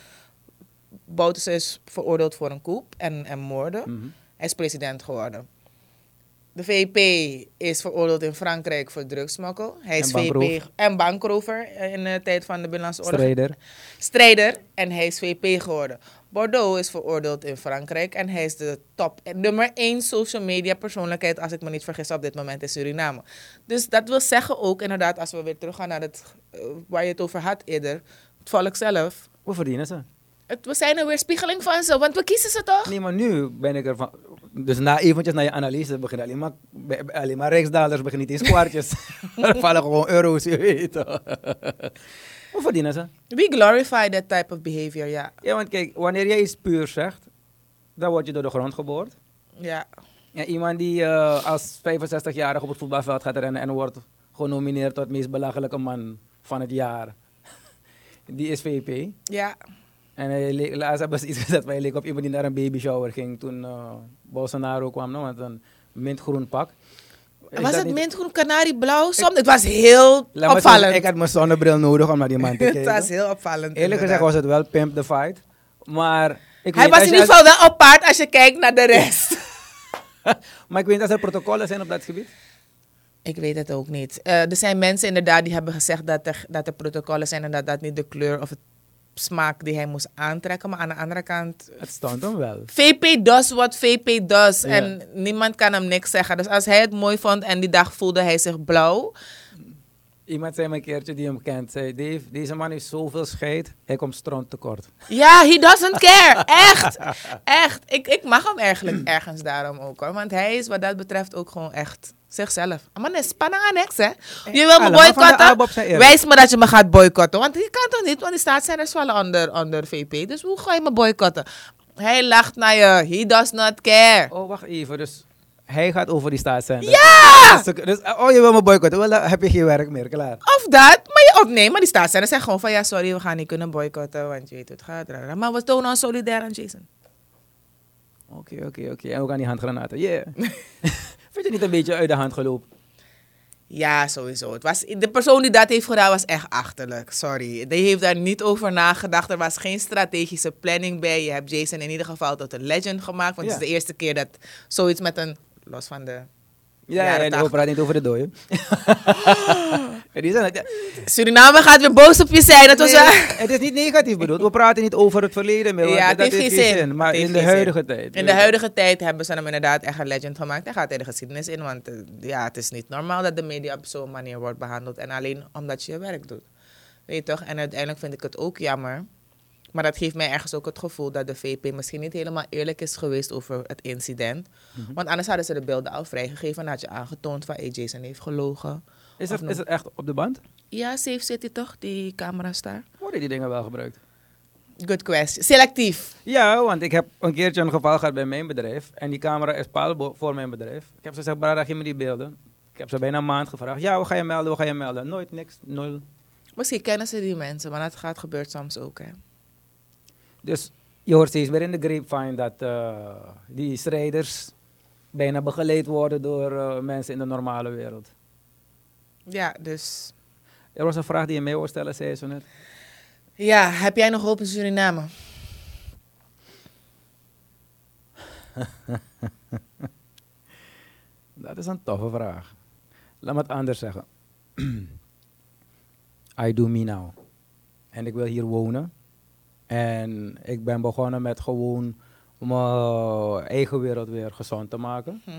Bouterse is veroordeeld voor een coup en, en moorden. Mhm. Hij is president geworden. De VP is veroordeeld in Frankrijk voor drugsmokkel. Hij is En. VP en bankrover eh, in de tijd van de Binnenlandse Oorlog Strijder. strijder en hij is VP geworden. Bordeaux is veroordeeld in Frankrijk en hij is de top nummer één social media persoonlijkheid, als ik me niet vergis, op dit moment in Suriname. Dus dat wil zeggen ook, inderdaad, als we weer teruggaan naar het, eh, waar je het over had eerder, het volk zelf. Hoe verdienen ze? Het, we zijn een weerspiegeling van ze, want we kiezen ze toch? Nee, maar nu ben ik ervan... Dus na eventjes naar je analyse beginnen alleen maar, alleen maar rijksdaalders beginnen niet eens kwartjes. er vallen gewoon euro's, je weet toch. Hoe verdienen ze? We glorify that type of behavior, ja. Ja, want kijk, wanneer jij iets puur zegt, dan word je door de grond geboord. Ja, Ja, iemand die eh, als 65-jarig op het voetbalveld gaat rennen en wordt genomineerd tot meest belachelijke man van het jaar. Die is VP. ja. En hij laatst hebben ze iets gezet, hij leek op iemand die naar een baby shower ging toen eh, Bolsonaro kwam, no? met een mintgroen pak. Is was dat het mintgroen, kanarieblauw? Soms, het was heel zeggen, opvallend. Ik had mijn zonnebril nodig om naar die man te het kijken. was heel opvallend. Eerlijk gezegd was het wel Pimp the Fight. Maar ik Hij weet, was in ieder geval wel op paard als je kijkt naar de rest. Maar ik weet niet of er protocollen zijn op dat gebied. Ik weet het ook niet. Eh, er zijn mensen inderdaad die hebben gezegd dat er, dat er protocollen zijn en dat dat niet de kleur of het smaak die hij moest aantrekken. Maar aan de andere kant, Het stond hem wel. VP does wat VP does. En niemand kan hem niks zeggen. Dus als hij het mooi vond en die dag voelde hij zich blauw. Iemand zei me een keertje die hem kent, zei, Dave, deze man heeft zoveel scheid, hij komt stront tekort. Ja, he doesn't care. Echt. Echt. Ik, ik mag hem eigenlijk ergens daarom ook hoor. Want hij is wat dat betreft ook gewoon echt zichzelf. Maar nee, spannend aan niks hè. Je wil me de boycotten? Zijn. Wijs me dat je me gaat boycotten. Want je kan toch niet, want die staatszenders vallen onder, onder VP. Dus hoe ga je me boycotten? Hij lacht naar je. He does not care. Oh, wacht even, dus hij gaat over die staatszender. Ja! Dus, dus, oh, je wil me boycotten, wel, dan heb je geen werk meer, klaar. Of dat, maar je, of nee, maar die staatszenders zeggen gewoon van ja, sorry, we gaan niet kunnen boycotten, want je weet hoe het gaat. Maar we tonen ons solidair aan Jason. Oké, oké, oké. En ook aan die handgranaten. Yeah. Vind je niet een beetje uit de hand gelopen? Ja, sowieso. Het was, de persoon die dat heeft gedaan was echt achterlijk. Sorry. Die heeft daar niet over nagedacht. Er was geen strategische planning bij. Je hebt Jason in ieder geval tot een legend gemaakt. Want Ja. het is de eerste keer dat zoiets met een... Los van de... Ja, Jaren ja, ja, 80. we praten niet over de zijn, Suriname gaat weer boos op je zijn. Dat was... Nee, het is niet negatief bedoeld. We praten niet over het verleden meer. Ja, dat heeft geen zin. Maar in de huidige zin. tijd. In de huidige tijd hebben ze hem inderdaad echt een legend gemaakt. Hij gaat in de geschiedenis in, want eh, ja, het is niet normaal dat de media op zo'n manier wordt behandeld. En alleen omdat je je werk doet. Weet je toch? En uiteindelijk vind ik het ook jammer. Maar dat geeft mij ergens ook het gevoel dat de VP misschien niet helemaal eerlijk is geweest over het incident. Mhm. Want anders hadden ze de beelden al vrijgegeven en had je aangetoond van hey, Jason heeft gelogen. Is, het, is het echt op de band? Ja, safe zit hij toch, die camera's daar? Worden die dingen wel gebruikt? Good question. Selectief. Ja, want ik heb een keertje een geval gehad bij mijn bedrijf. En die camera is paal voor mijn bedrijf. Ik heb ze gezegd, Brada, geef me die beelden. Ik heb ze bijna een maand gevraagd. Ja, hoe ga je melden, hoe ga je melden? Nooit, niks, nul. Misschien kennen ze die mensen, maar dat gaat gebeurt soms ook. Hè. Dus je hoort steeds weer in de grapevine dat eh, die strijders bijna begeleid worden door eh, mensen in de normale wereld. Ja, dus Er was een vraag die je mij wou stellen, zei je zo net. Ja, heb jij nog hoop in Suriname? Dat is een toffe vraag. Laat me het anders zeggen. I do me now. En ik wil hier wonen. En ik ben begonnen met gewoon mijn eigen wereld weer gezond te maken. Mhm.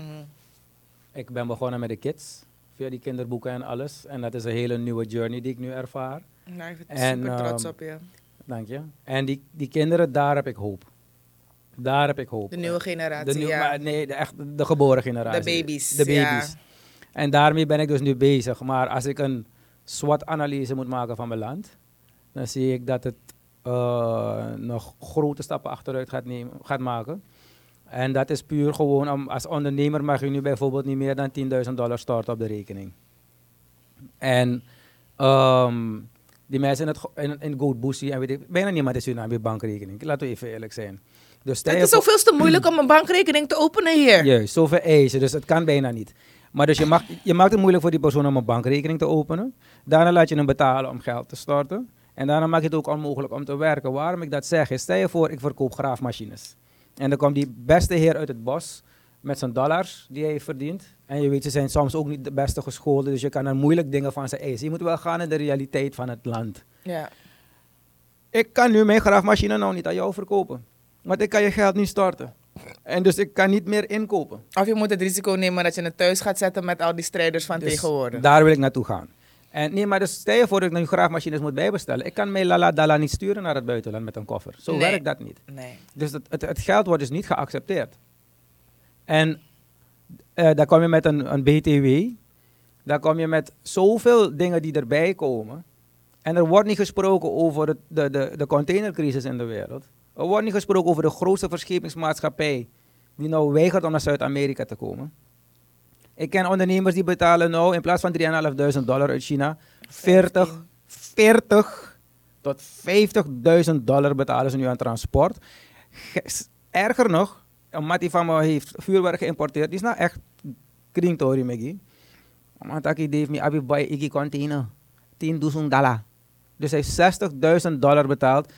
Ik ben begonnen met de kids. Via die kinderboeken en alles. En dat is een hele nieuwe journey die ik nu ervaar. Nou, ik ben En, super trots ehm, op je. Dank je. En die, die kinderen, daar heb ik hoop. Daar heb ik hoop. De nieuwe generatie, De nieuwe- ja. maar nee, de, echt, de geboren generatie. De baby's, De baby's. ja. En daarmee ben ik dus nu bezig. Maar als ik een SWOT-analyse moet maken van mijn land, dan zie ik dat het eh, nog grote stappen achteruit gaat, nemen, gaat maken. En dat is puur gewoon, om, als ondernemer mag je nu bijvoorbeeld niet meer dan 10.000 dollar storten op de rekening. En ehm, die mensen in, het, in, in en weet ik, bijna niemand is Suriname heeft bankrekening. Laten we even eerlijk zijn. Dus Het is ook voor- veel te moeilijk om een bankrekening te openen hier. Juist, zoveel eisen, dus het kan bijna niet. Maar dus je, mag, je maakt het moeilijk voor die persoon om een bankrekening te openen. Daarna laat je hem betalen om geld te storten. En daarna maak je het ook onmogelijk om te werken. Waarom ik dat zeg is, stel je voor, ik verkoop graafmachines. En dan komt die beste heer uit het bos met zijn dollars die hij verdient. En je weet, ze zijn soms ook niet de beste gescholden, dus je kan er moeilijk dingen van ze eisen. Je moet wel gaan in de realiteit van het land. Ja. Ik kan nu mijn graafmachine nou niet aan jou verkopen. Want ik kan je geld niet storten. En dus ik kan niet meer inkopen. Of je moet het risico nemen dat je het thuis gaat zetten met al die strijders van Dus tegenwoordig. Daar wil ik naartoe gaan. En nee, maar dus stel je voor dat ik nu graafmachines moet bijbestellen. Ik kan mijn Lala Dala niet sturen naar het buitenland met een koffer. Zo Nee. werkt dat niet. Nee. Dus het, het, het geld wordt dus niet geaccepteerd. En eh dan kom je met een, een BTW. Dan kom je met zoveel dingen die erbij komen. En er wordt niet gesproken over het- de, de, de containercrisis in de wereld. Er wordt niet gesproken over de grootste verschepingsmaatschappij die nou weigert om naar Zuid-Amerika te komen. Ik ken ondernemers die betalen nou in plaats van 3.500 dollar uit China 40, 40 tot 50.000 dollar betalen ze nu aan transport. Erger nog, een mattie van me heeft vuurwerk geïmporteerd. Die is nou echt kringtori megi. Maar taki heeft me abi bij iki container. 10.000 dollar. Dus hij heeft 60.000 dollar betaald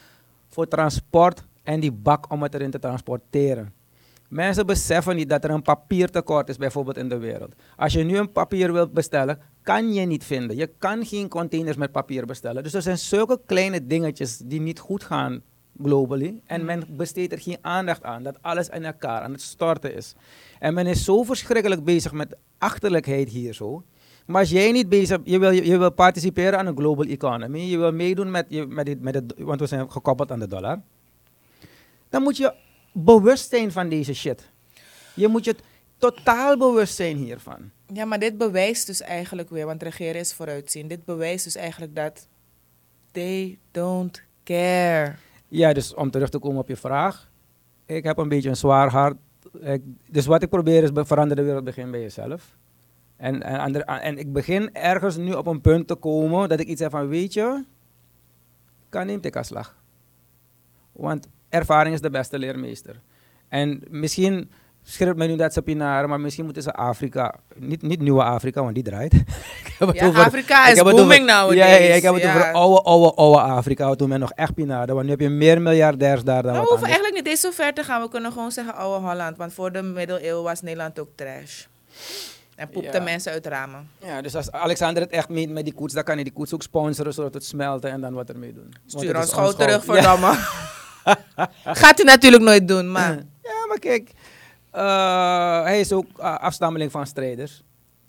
voor transport en die bak om het erin te transporteren. Mensen beseffen niet dat er een papiertekort is bijvoorbeeld in de wereld. Als je nu een papier wilt bestellen, kan je niet vinden. Je kan geen containers met papier bestellen. Dus er zijn zulke kleine dingetjes die niet goed gaan globally. En men besteedt er geen aandacht aan dat alles in elkaar aan het storten is. En men is zo verschrikkelijk bezig met achterlijkheid hier zo. Maar als jij niet bezig je wil, je wil participeren aan een global economy, je wil meedoen met, je, met, dit, met het, want we zijn gekoppeld aan de dollar, dan moet je bewust zijn van deze shit. Je moet je totaal bewust zijn hiervan. Ja, maar dit bewijst dus eigenlijk weer, want regeren is vooruitzien. Dit bewijst dus eigenlijk dat they don't care. Ja, dus om terug te komen op je vraag. Ik heb een beetje een zwaar hart. Ik, dus wat ik probeer is, verander de wereld, begin bij jezelf. En, en, ander- en ik begin ergens nu op een punt te komen dat ik iets heb van, weet je, kan neemt ik slag. Want ervaring is de beste leermeester. En misschien schreeuwt men nu dat ze pinaren, maar misschien moeten ze Afrika, niet, niet nieuwe Afrika, want die draait. Ja, over- Afrika ik is booming nowadays. Ja, ja, ik heb het Ja. over oude, oude, oude Afrika, toen men nog echt pinaren. Want nu heb je meer miljardairs daar dan Nou, we hoeven anders. eigenlijk niet eens zo ver te gaan. We kunnen gewoon zeggen oude Holland. Want voor de middeleeuwen was Nederland ook trash. En poepte Ja. mensen uit ramen. Ja, dus als Alexander het echt meent met die koets, dan kan hij die koets ook sponsoren, zodat het smelten en dan wat ermee doen. Stuur ons ons terug, goud. Ja. Gaat hij natuurlijk nooit doen, maar... Ja, maar kijk, eh, hij is ook eh, afstammeling van strijders.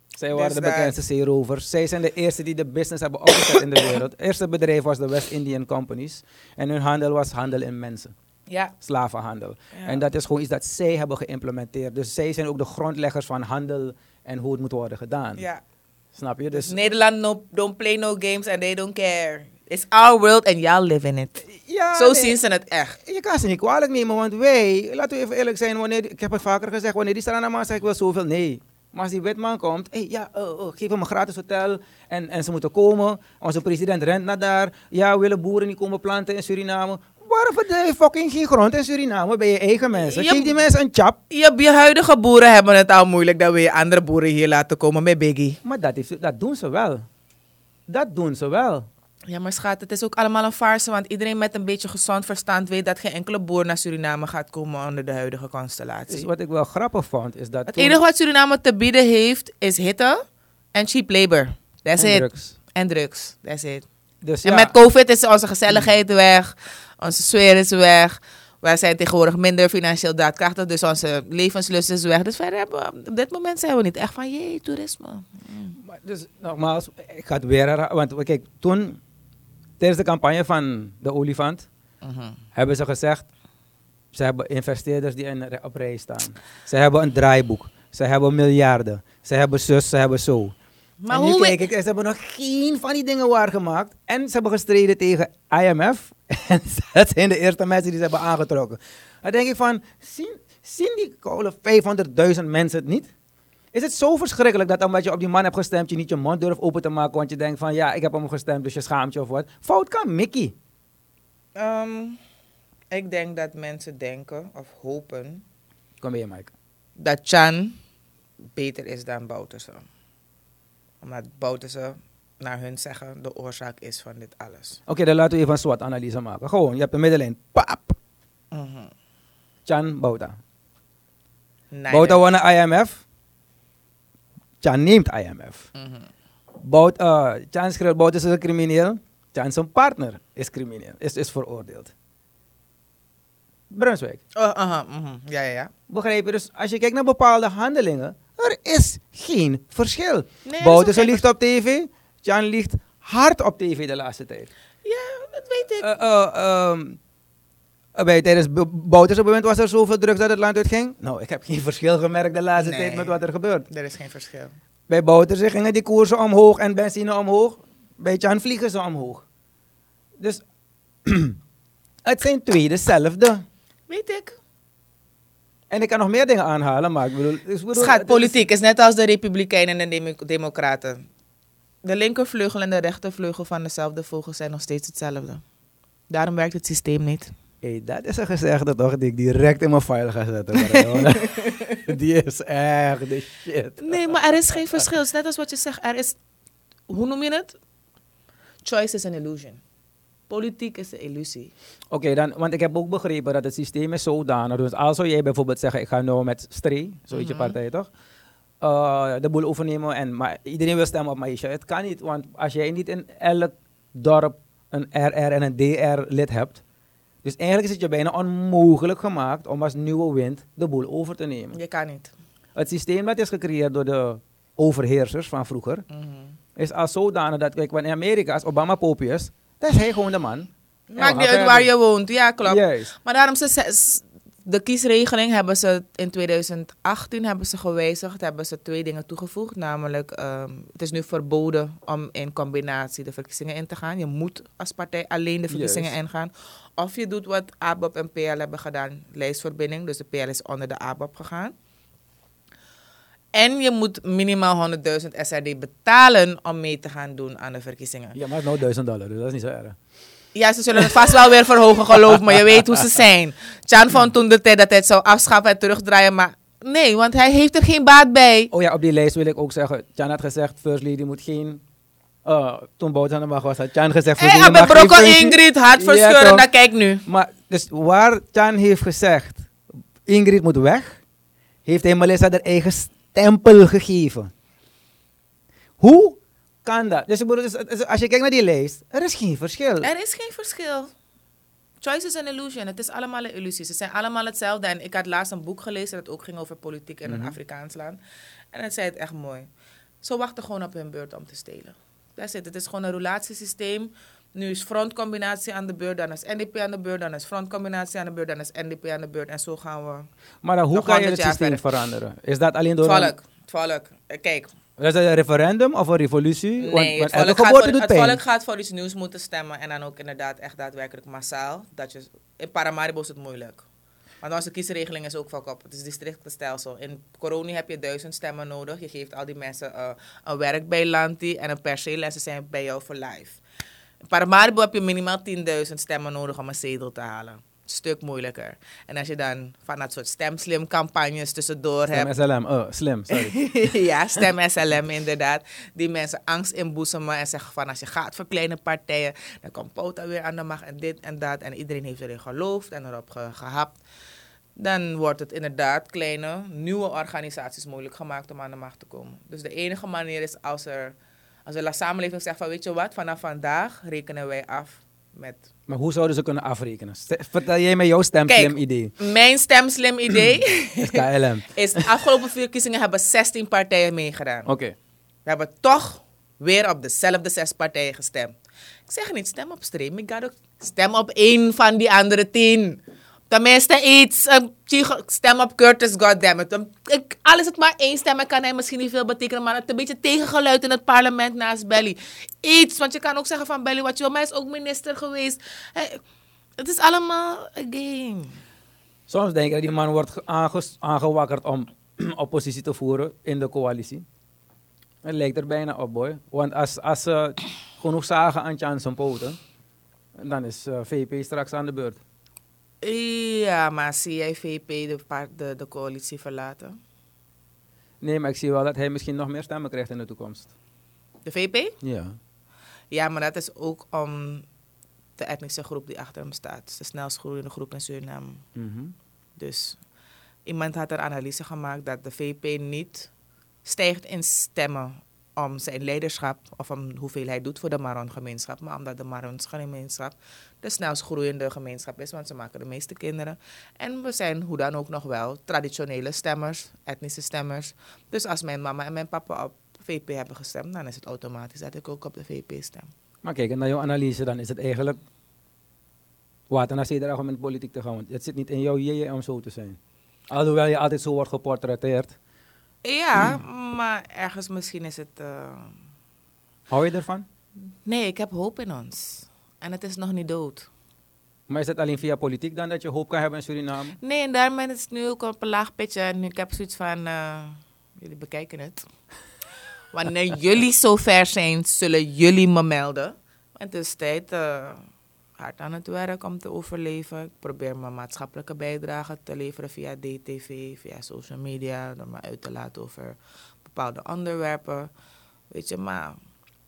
Zij waren Dus de bekendste zeerovers. Zij zijn de eerste die de business hebben opgezet in de wereld. Het eerste bedrijf was de West Indian Companies. En hun handel was handel in mensen, Ja. slavenhandel. Ja. En dat is gewoon iets dat zij hebben geïmplementeerd. Dus zij zijn ook de grondleggers van handel en hoe het moet worden gedaan. ja. Snap je? Dus Dus Nederland no, don't play no games and they don't care. It's our world and y'all live in it. ja, Zo nee. zien ze het echt. Je kan ze niet kwalijk nemen, want wij, laten we even eerlijk zijn, wanneer, ik heb het vaker gezegd, wanneer die Stranaman zegt, ik wil zoveel, nee. Maar als die wetman komt, hey, ja, oh, oh, geef hem een gratis hotel en, en ze moeten komen. Onze president rent naar daar. Ja, we willen boeren niet komen planten in Suriname. Waarom verdeel je fucking geen grond in Suriname bij je eigen mensen? Je- Geef die mensen een chap. Je, je huidige boeren hebben het al moeilijk. Dan wil je andere boeren hier laten komen met Biggie. Maar dat, is, dat doen ze wel. Dat doen ze wel. Ja, maar schat, het is ook allemaal een farce. Want iedereen met een beetje gezond verstand weet dat geen enkele boer naar Suriname gaat komen onder de huidige constellatie. Dus wat ik wel grappig vond, is dat Het enige wat Suriname te bieden heeft is hitte en cheap labor. That's en it. drugs. En drugs. That's it. Dus En ja, met COVID is onze gezelligheid weg. Onze sfeer is weg. Wij zijn tegenwoordig minder financieel daadkrachtig. Dus onze levenslust is weg. Dus verder hebben we, op dit moment zijn we niet echt van, jee, toerisme. Maar Dus nogmaals, ik ga het weer herhalen. Want kijk, toen, tijdens de campagne van de olifant, hebben ze gezegd, ze hebben investeerders die in, op rij staan. Ze hebben een draaiboek. Ze hebben miljarden. Ze hebben zus, ze hebben zo. Maar en hoe... kijk ik, ze hebben nog geen van die dingen waargemaakt. En ze hebben gestreden tegen IMF. En dat zijn de eerste mensen die ze hebben aangetrokken. Dan denk ik van, zien, zien die koude 500.000 mensen het niet? Is het zo verschrikkelijk dat omdat je op die man hebt gestemd, je niet je mond durft open te maken, want je denkt van, ja, ik heb hem gestemd, dus je schaamt je of wat. Fout kan Mickey. Ehm, ik denk dat mensen denken of hopen Kom bij je, Mike. dat Chan beter is dan Bouterse. Omdat Bouterse, naar hun zeggen, de oorzaak is van dit alles. Oké, dan laten we even een SWOT-analyse maken. Gewoon, je hebt een middenlijn. Pap! Mhm. Chan, Bouta. Nee, Bouta won een IMF. Chan neemt IMF. Mhm. Bout, uh, Chan schreeuwt, Bout is een crimineel. Chan zijn partner is crimineel, is, is veroordeeld. Brunswijk. Aha, mhm. Ja, ja, ja. Begrijp je? Dus als je kijkt naar bepaalde handelingen, er is geen verschil. Nee, Bout is ook liegt op tv, Chan liegt hard op tv de laatste tijd. Ja, dat weet ik. Eh, eh, ehm, eh, bij, tijdens Bouter's moment was er zoveel drugs dat het land uitging. Nou, ik heb geen verschil gemerkt de laatste Nee. tijd met wat er gebeurt. er is geen verschil. Bij Bouter's gingen die koersen omhoog en benzine omhoog. Bij Chan vliegen ze omhoog. Dus het zijn twee dezelfde. Weet ik. En ik kan nog meer dingen aanhalen, maar ik bedoel... ik bedoel Schat, het politiek is net als de Republikeinen en de Demo- Democraten. De linkervleugel en de rechtervleugel van dezelfde vogel zijn nog steeds hetzelfde. Daarom werkt het systeem niet. Hey, dat is een gezegde toch die ik direct in mijn file ga zetten. Die is echt de shit. Nee, maar er is geen verschil. Het is net als wat je zegt. Er is, hoe noem je het? Choice is an illusion. Politiek is een illusie. Oké, dan, want ik heb ook begrepen dat het systeem is zodanig. Dus als zou jij bijvoorbeeld zeggen, ik ga nou met Stree, zo heet je Mhm. partij toch? Eh, de boel overnemen, en, maar iedereen wil stemmen op Maisha. Het kan niet, want als jij niet in elk dorp een RR en een DR-lid hebt, dus eigenlijk is het je bijna onmogelijk gemaakt om als nieuwe wind de boel over te nemen. Je kan niet. Het systeem dat is gecreëerd door de overheersers van vroeger, Mhm. is al zodanig dat, kijk, wanneer in Amerika, als Obama popie is, dan is hij gewoon de man. Maakt niet uit waar je woont. Ja, klopt. Juist. Maar daarom ze, de kiesregeling hebben ze in 2018 hebben ze gewijzigd, hebben ze twee dingen toegevoegd, namelijk ehm, het is nu verboden om in combinatie de verkiezingen in te gaan. Je moet als partij alleen de verkiezingen ingaan. Of je doet wat ABOP en PL hebben gedaan, lijstverbinding, dus de PL is onder de ABOP gegaan. En je moet minimaal 100.000 SRD betalen om mee te gaan doen aan de verkiezingen. Ja, maar het is nou 1000 dollar, dus dat is niet zo erg. Ja, ze zullen het vast wel weer verhogen, geloof me. Je weet hoe ze zijn. Chan vond toen de tijd dat hij het zou afschaffen en terugdraaien, maar nee, want hij heeft er geen baat bij. Oh ja, op die lijst wil ik ook zeggen. Jan had gezegd, First Lady moet geen... Uh, toen Bout aan de macht was, had Jan gezegd... Hé, hey, Lady mag geen Brokkel functie- Ingrid, Ja, toch? nou kijk nu. Maar dus waar Chan heeft gezegd, Ingrid moet weg, heeft hij Melissa haar eigen stempel gegeven. Hoe kan dat? Dus, dus, dus als je kijkt naar die lijst, er is geen verschil. Er is geen verschil. Choice is an illusion. Het is allemaal een illusie. Ze zijn allemaal hetzelfde. En ik had laatst een boek gelezen dat ook ging over politiek in een Afrikaans land. En het zei het echt mooi. Ze wachten gewoon op hun beurt om te stelen. Dat is het. Het is gewoon een relatiesysteem. Nu is frontcombinatie aan de beurt, dan is NDP aan de beurt, dan is frontcombinatie aan de beurt, dan is NDP aan de beurt. En zo gaan we. Maar dan, hoe kan je 100 het systeem verder. veranderen? Is dat alleen door volk. Volk. Eh, Kijk, is dat een referendum of een revolutie? Nee, want, het, volk voor, het volk gaat voor iets nieuws moeten stemmen. En dan ook inderdaad echt daadwerkelijk massaal. Dat je, in Paramaribo is het moeilijk. Want onze kiesregeling is ook fuck up. Het is districtenstelsel. In Coroni heb je duizend stemmen nodig. Je geeft al die mensen eh, een werk bij Lanti en een perceel en ze zijn bij jou voor life. In Paramaribo heb je minimaal 10.000 stemmen nodig om een zetel te halen. Stuk moeilijker. En als je dan van dat soort stemslim campagnes tussendoor hebt. Stem SLM, oh, slim, sorry. ja, stem SLM inderdaad. Die mensen angst inboezemen en zeggen van als je gaat voor kleine partijen, dan komt Pota weer aan de macht en dit en dat. En iedereen heeft erin geloofd en erop ge- gehapt. Dan wordt het inderdaad kleine, nieuwe organisaties moeilijk gemaakt om aan de macht te komen. Dus de enige manier is als er, als de samenleving zegt van weet je wat, vanaf vandaag rekenen wij af met Maar hoe zouden ze kunnen afrekenen? Vertel jij mij jouw stemslim idee. mijn stemslim idee. KLM. is de afgelopen vier verkiezingen hebben 16 partijen meegedaan. Oké. We hebben toch weer op dezelfde zes partijen gestemd. Ik zeg niet, stem op stream. Ik ga ook stem op één van die andere tien. Tenminste iets. eh, Chico, Stem op Curtis, goddammit. Um, Ik, al het maar één stem, en kan hij misschien niet veel betekenen. Maar het een beetje tegengeluid in het parlement naast Belly. Iets, want je kan ook zeggen van Belly wat je wil. Maar hij is ook minister geweest. Het is allemaal een game. Soms denk ik dat die man wordt aangewakkerd om oppositie te voeren in de coalitie. Het lijkt er bijna op, boy. Want als, als ze genoeg zagen aan zijn poten, dan is eh, VP straks aan de beurt. Ja, maar zie jij VP de, de, de coalitie verlaten? Nee, maar ik zie wel dat hij misschien nog meer stemmen krijgt in de toekomst. De VP? Ja. Ja, maar dat is ook om de etnische groep die achter hem staat. De snelst groeiende groep in Suriname. Mhm. Dus iemand had een analyse gemaakt dat de VP niet stijgt in stemmen om zijn leiderschap of om hoeveel hij doet voor de Maron-gemeenschap, maar omdat de Maron-gemeenschap de snelst groeiende gemeenschap is, want ze maken de meeste kinderen. En we zijn hoe dan ook nog wel traditionele stemmers, etnische stemmers. Dus als mijn mama en mijn papa op VP hebben gestemd, dan is het automatisch dat ik ook op de VP stem. Maar kijk, naar jouw analyse, dan is het eigenlijk water naar zeder om met politiek te gaan. Want het zit niet in jouw jeeën om zo te zijn. Alhoewel je altijd zo wordt geportretteerd. Ja, maar ergens misschien is het. eh, Hou je ervan? Nee, ik heb hoop in ons. En het is nog niet dood. Maar is het alleen via politiek dan dat je hoop kan hebben in Suriname? Nee, en daarom is het nu ook op een laag pitje. En ik heb zoiets van, eh, jullie bekijken het. Wanneer jullie zover zijn, zullen jullie me melden. En het is tijd eh, hard aan het werk om te overleven. Ik probeer mijn maatschappelijke bijdrage te leveren via DTV, via social media. Door me uit te laten over bepaalde onderwerpen. Weet je, maar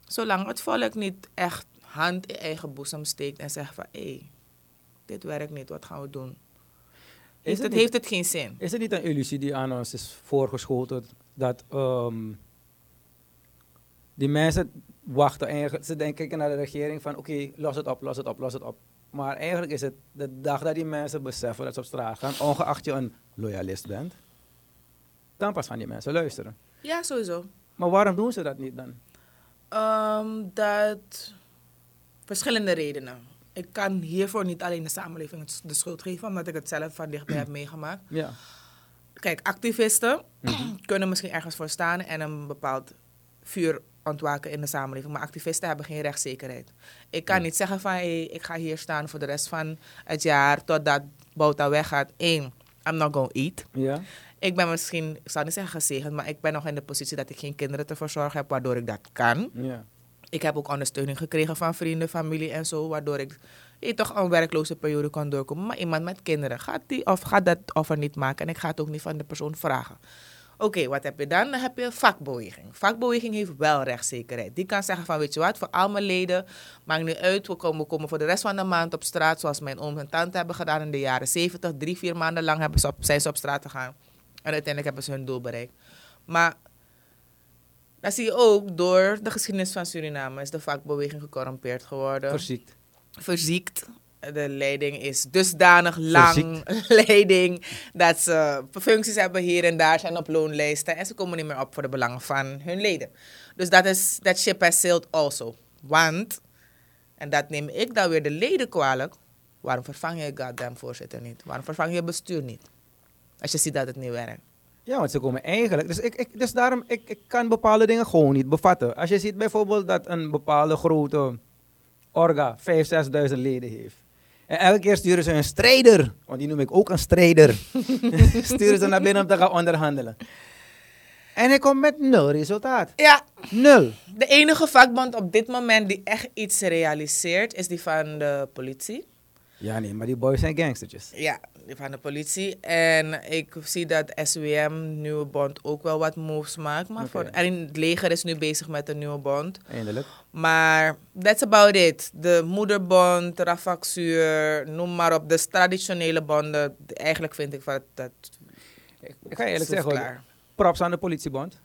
zolang het volk niet echt hand in eigen boezem steekt en zegt van... hé, hey, dit werkt niet, wat gaan we doen? Heeft het heeft het geen zin? Is het niet een illusie die aan ons is voorgeschoten dat ehm, die mensen wachten eigenlijk, ze denken kijken naar de regering van oké, los het op, los het op, los het op. Maar eigenlijk is het de dag dat die mensen beseffen dat ze op straat gaan, ongeacht je een loyalist bent, dan pas gaan die mensen luisteren. Ja, sowieso. Maar waarom doen ze dat niet dan? Ehm, dat verschillende redenen. Ik kan hiervoor niet alleen de samenleving de schuld geven, omdat ik het zelf van dichtbij heb meegemaakt. Ja. Kijk, activisten kunnen misschien ergens voor staan en een bepaald vuur ontwaken in de samenleving. Maar activisten hebben geen rechtszekerheid. Ik kan niet zeggen van hey, ik ga hier staan voor de rest van het jaar totdat Bouta weggaat. Eén, I'm not gonna eat. Ja. Ik ben misschien, ik zou niet zeggen gezegend, maar ik ben nog in de positie dat ik geen kinderen te verzorgen heb, waardoor ik dat kan. Ja. Ik heb ook ondersteuning gekregen van vrienden, familie en zo, waardoor ik je toch een werkloze periode kon doorkomen. Maar iemand met kinderen gaat die of gaat dat offer niet maken en ik ga het ook niet van de persoon vragen. Oké, wat heb je dan? Dan heb je vakbeweging. Vakbeweging heeft wel rechtszekerheid. Die kan zeggen van, weet je wat, voor al mijn leden, maakt niet uit, we komen, we komen voor de rest van de maand op straat, zoals mijn oom en tante hebben gedaan in de jaren 70. Drie, vier maanden lang hebben ze op, zijn ze op straat gegaan. En uiteindelijk hebben ze hun doel bereikt. Maar dan zie je ook, door de geschiedenis van Suriname is de vakbeweging gecorrumpeerd geworden Verziekt. verziekt. De leiding is dusdanig lang leiding dat ze functies hebben hier en daar, zijn op loonlijsten en ze komen niet meer op voor de belangen van hun leden. Dus dat is dat ship has sailed also. Want, en dat neem ik dan weer de leden kwalijk, waarom vervang je goddamn voorzitter niet? Waarom vervang je bestuur niet? Als je ziet dat het niet werkt. Ja, want ze komen eigenlijk. Dus, ik, ik, dus daarom, ik, ik kan bepaalde dingen gewoon niet bevatten. Als je ziet bijvoorbeeld dat een bepaalde grote orga 5.000, 6.000 leden heeft. En elke keer sturen ze een strijder, want die noem ik ook een strijder. sturen ze naar binnen om te gaan onderhandelen. En hij komt met nul resultaat. Ja, Nul. de enige vakbond op dit moment die echt iets realiseert is die van de politie. Ja, nee, maar die boys zijn gangstertjes. Ja, die van de politie. En ik zie dat SWM, nieuwe bond, ook wel wat moves maakt. Maar voor, en het leger is nu bezig met een nieuwe bond. Eindelijk. Maar that's about it. De moederbond, Rafaksuur, noem maar op. De traditionele bonden. Eigenlijk vind ik van dat... Ik, ga je eerlijk zeggen, klaar. props aan de politiebond.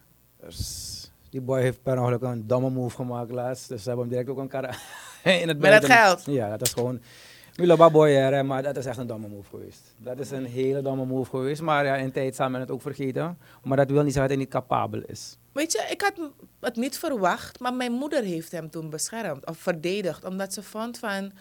Die boy heeft per ongeluk een domme move gemaakt laatst. Dus ze hebben hem direct ook een kar in het Met het geld? Ja, dat is gewoon... Mila boy, hè, maar dat is echt een domme move geweest. Dat is een hele domme move geweest. Maar ja, in tijd zal men het ook vergeten. Maar dat wil niet zeggen dat hij niet capabel is. Weet je, ik had het niet verwacht, maar mijn moeder heeft hem toen beschermd of verdedigd. Omdat ze vond van,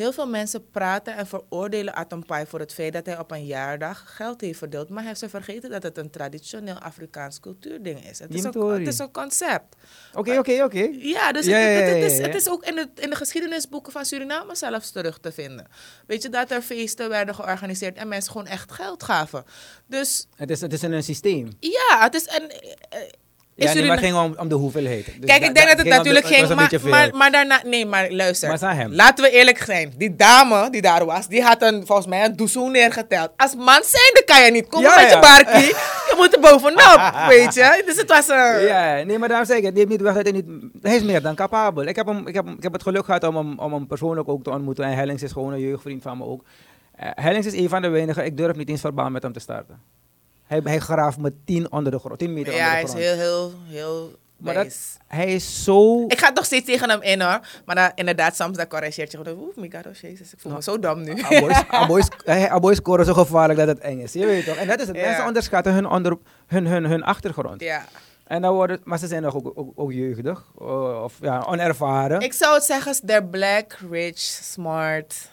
heel veel mensen praten en veroordelen Atampai voor het feit dat hij op een jaardag geld heeft verdeeld. Maar heeft ze vergeten dat het een traditioneel Afrikaans cultuurding is. Het is, een, het is een concept. Oké, oké, oké. Ja, dus Ja, het, het- het is, het is ook in de, in de geschiedenisboeken van Suriname zelfs terug te vinden. Weet je, dat er feesten werden georganiseerd en mensen gewoon echt geld gaven. Dus Het is, het is in een systeem. ja, het is een... Ja, nee, maar het ging om, om de hoeveelheid. Dus Kijk, da- ik denk da- dat het de- natuurlijk was ging, een maar, maar, maar daarna... Nee, maar luister. Maar hem. Laten we eerlijk zijn. Die dame die daar was, die had een, volgens mij een doezoen neergeteld. Als man zijnde kan je niet komen Ja, met je barkie. Je moet er bovenop, weet je. Dus het was een... Ja, nee, maar daarom zeg ik, niet weg dat hij niet... Hij is meer dan capabel. Ik heb, hem, ik heb, ik heb het geluk gehad om hem, om hem persoonlijk ook te ontmoeten. En Hellings is gewoon een jeugdvriend van me ook. Eh, Hellings is een van de weinigen, ik durf niet eens verbaal met hem te starten. Hij, hij graaft me 10 onder de grond, 10 meter Ja, hij onder is de grond. heel, heel, heel maar dat, hij is zo... Ik ga het nog steeds tegen hem in hoor. Maar dan, inderdaad, soms dan corrigeert je gewoon. Oeh, my god, oh jezus, ik voel me zo dom nu. Aboys, aboys, hij- aboys scoren zo gevaarlijk dat het eng is. Je weet toch? En dat is het. Ja. Mensen onderschatten hun, onder, hun, hun, hun achtergrond. ja. En dan worden, maar ze zijn nog ook, ook, ook jeugdig. eh, of ja, onervaren. Ik zou het zeggen, they're black, rich, smart,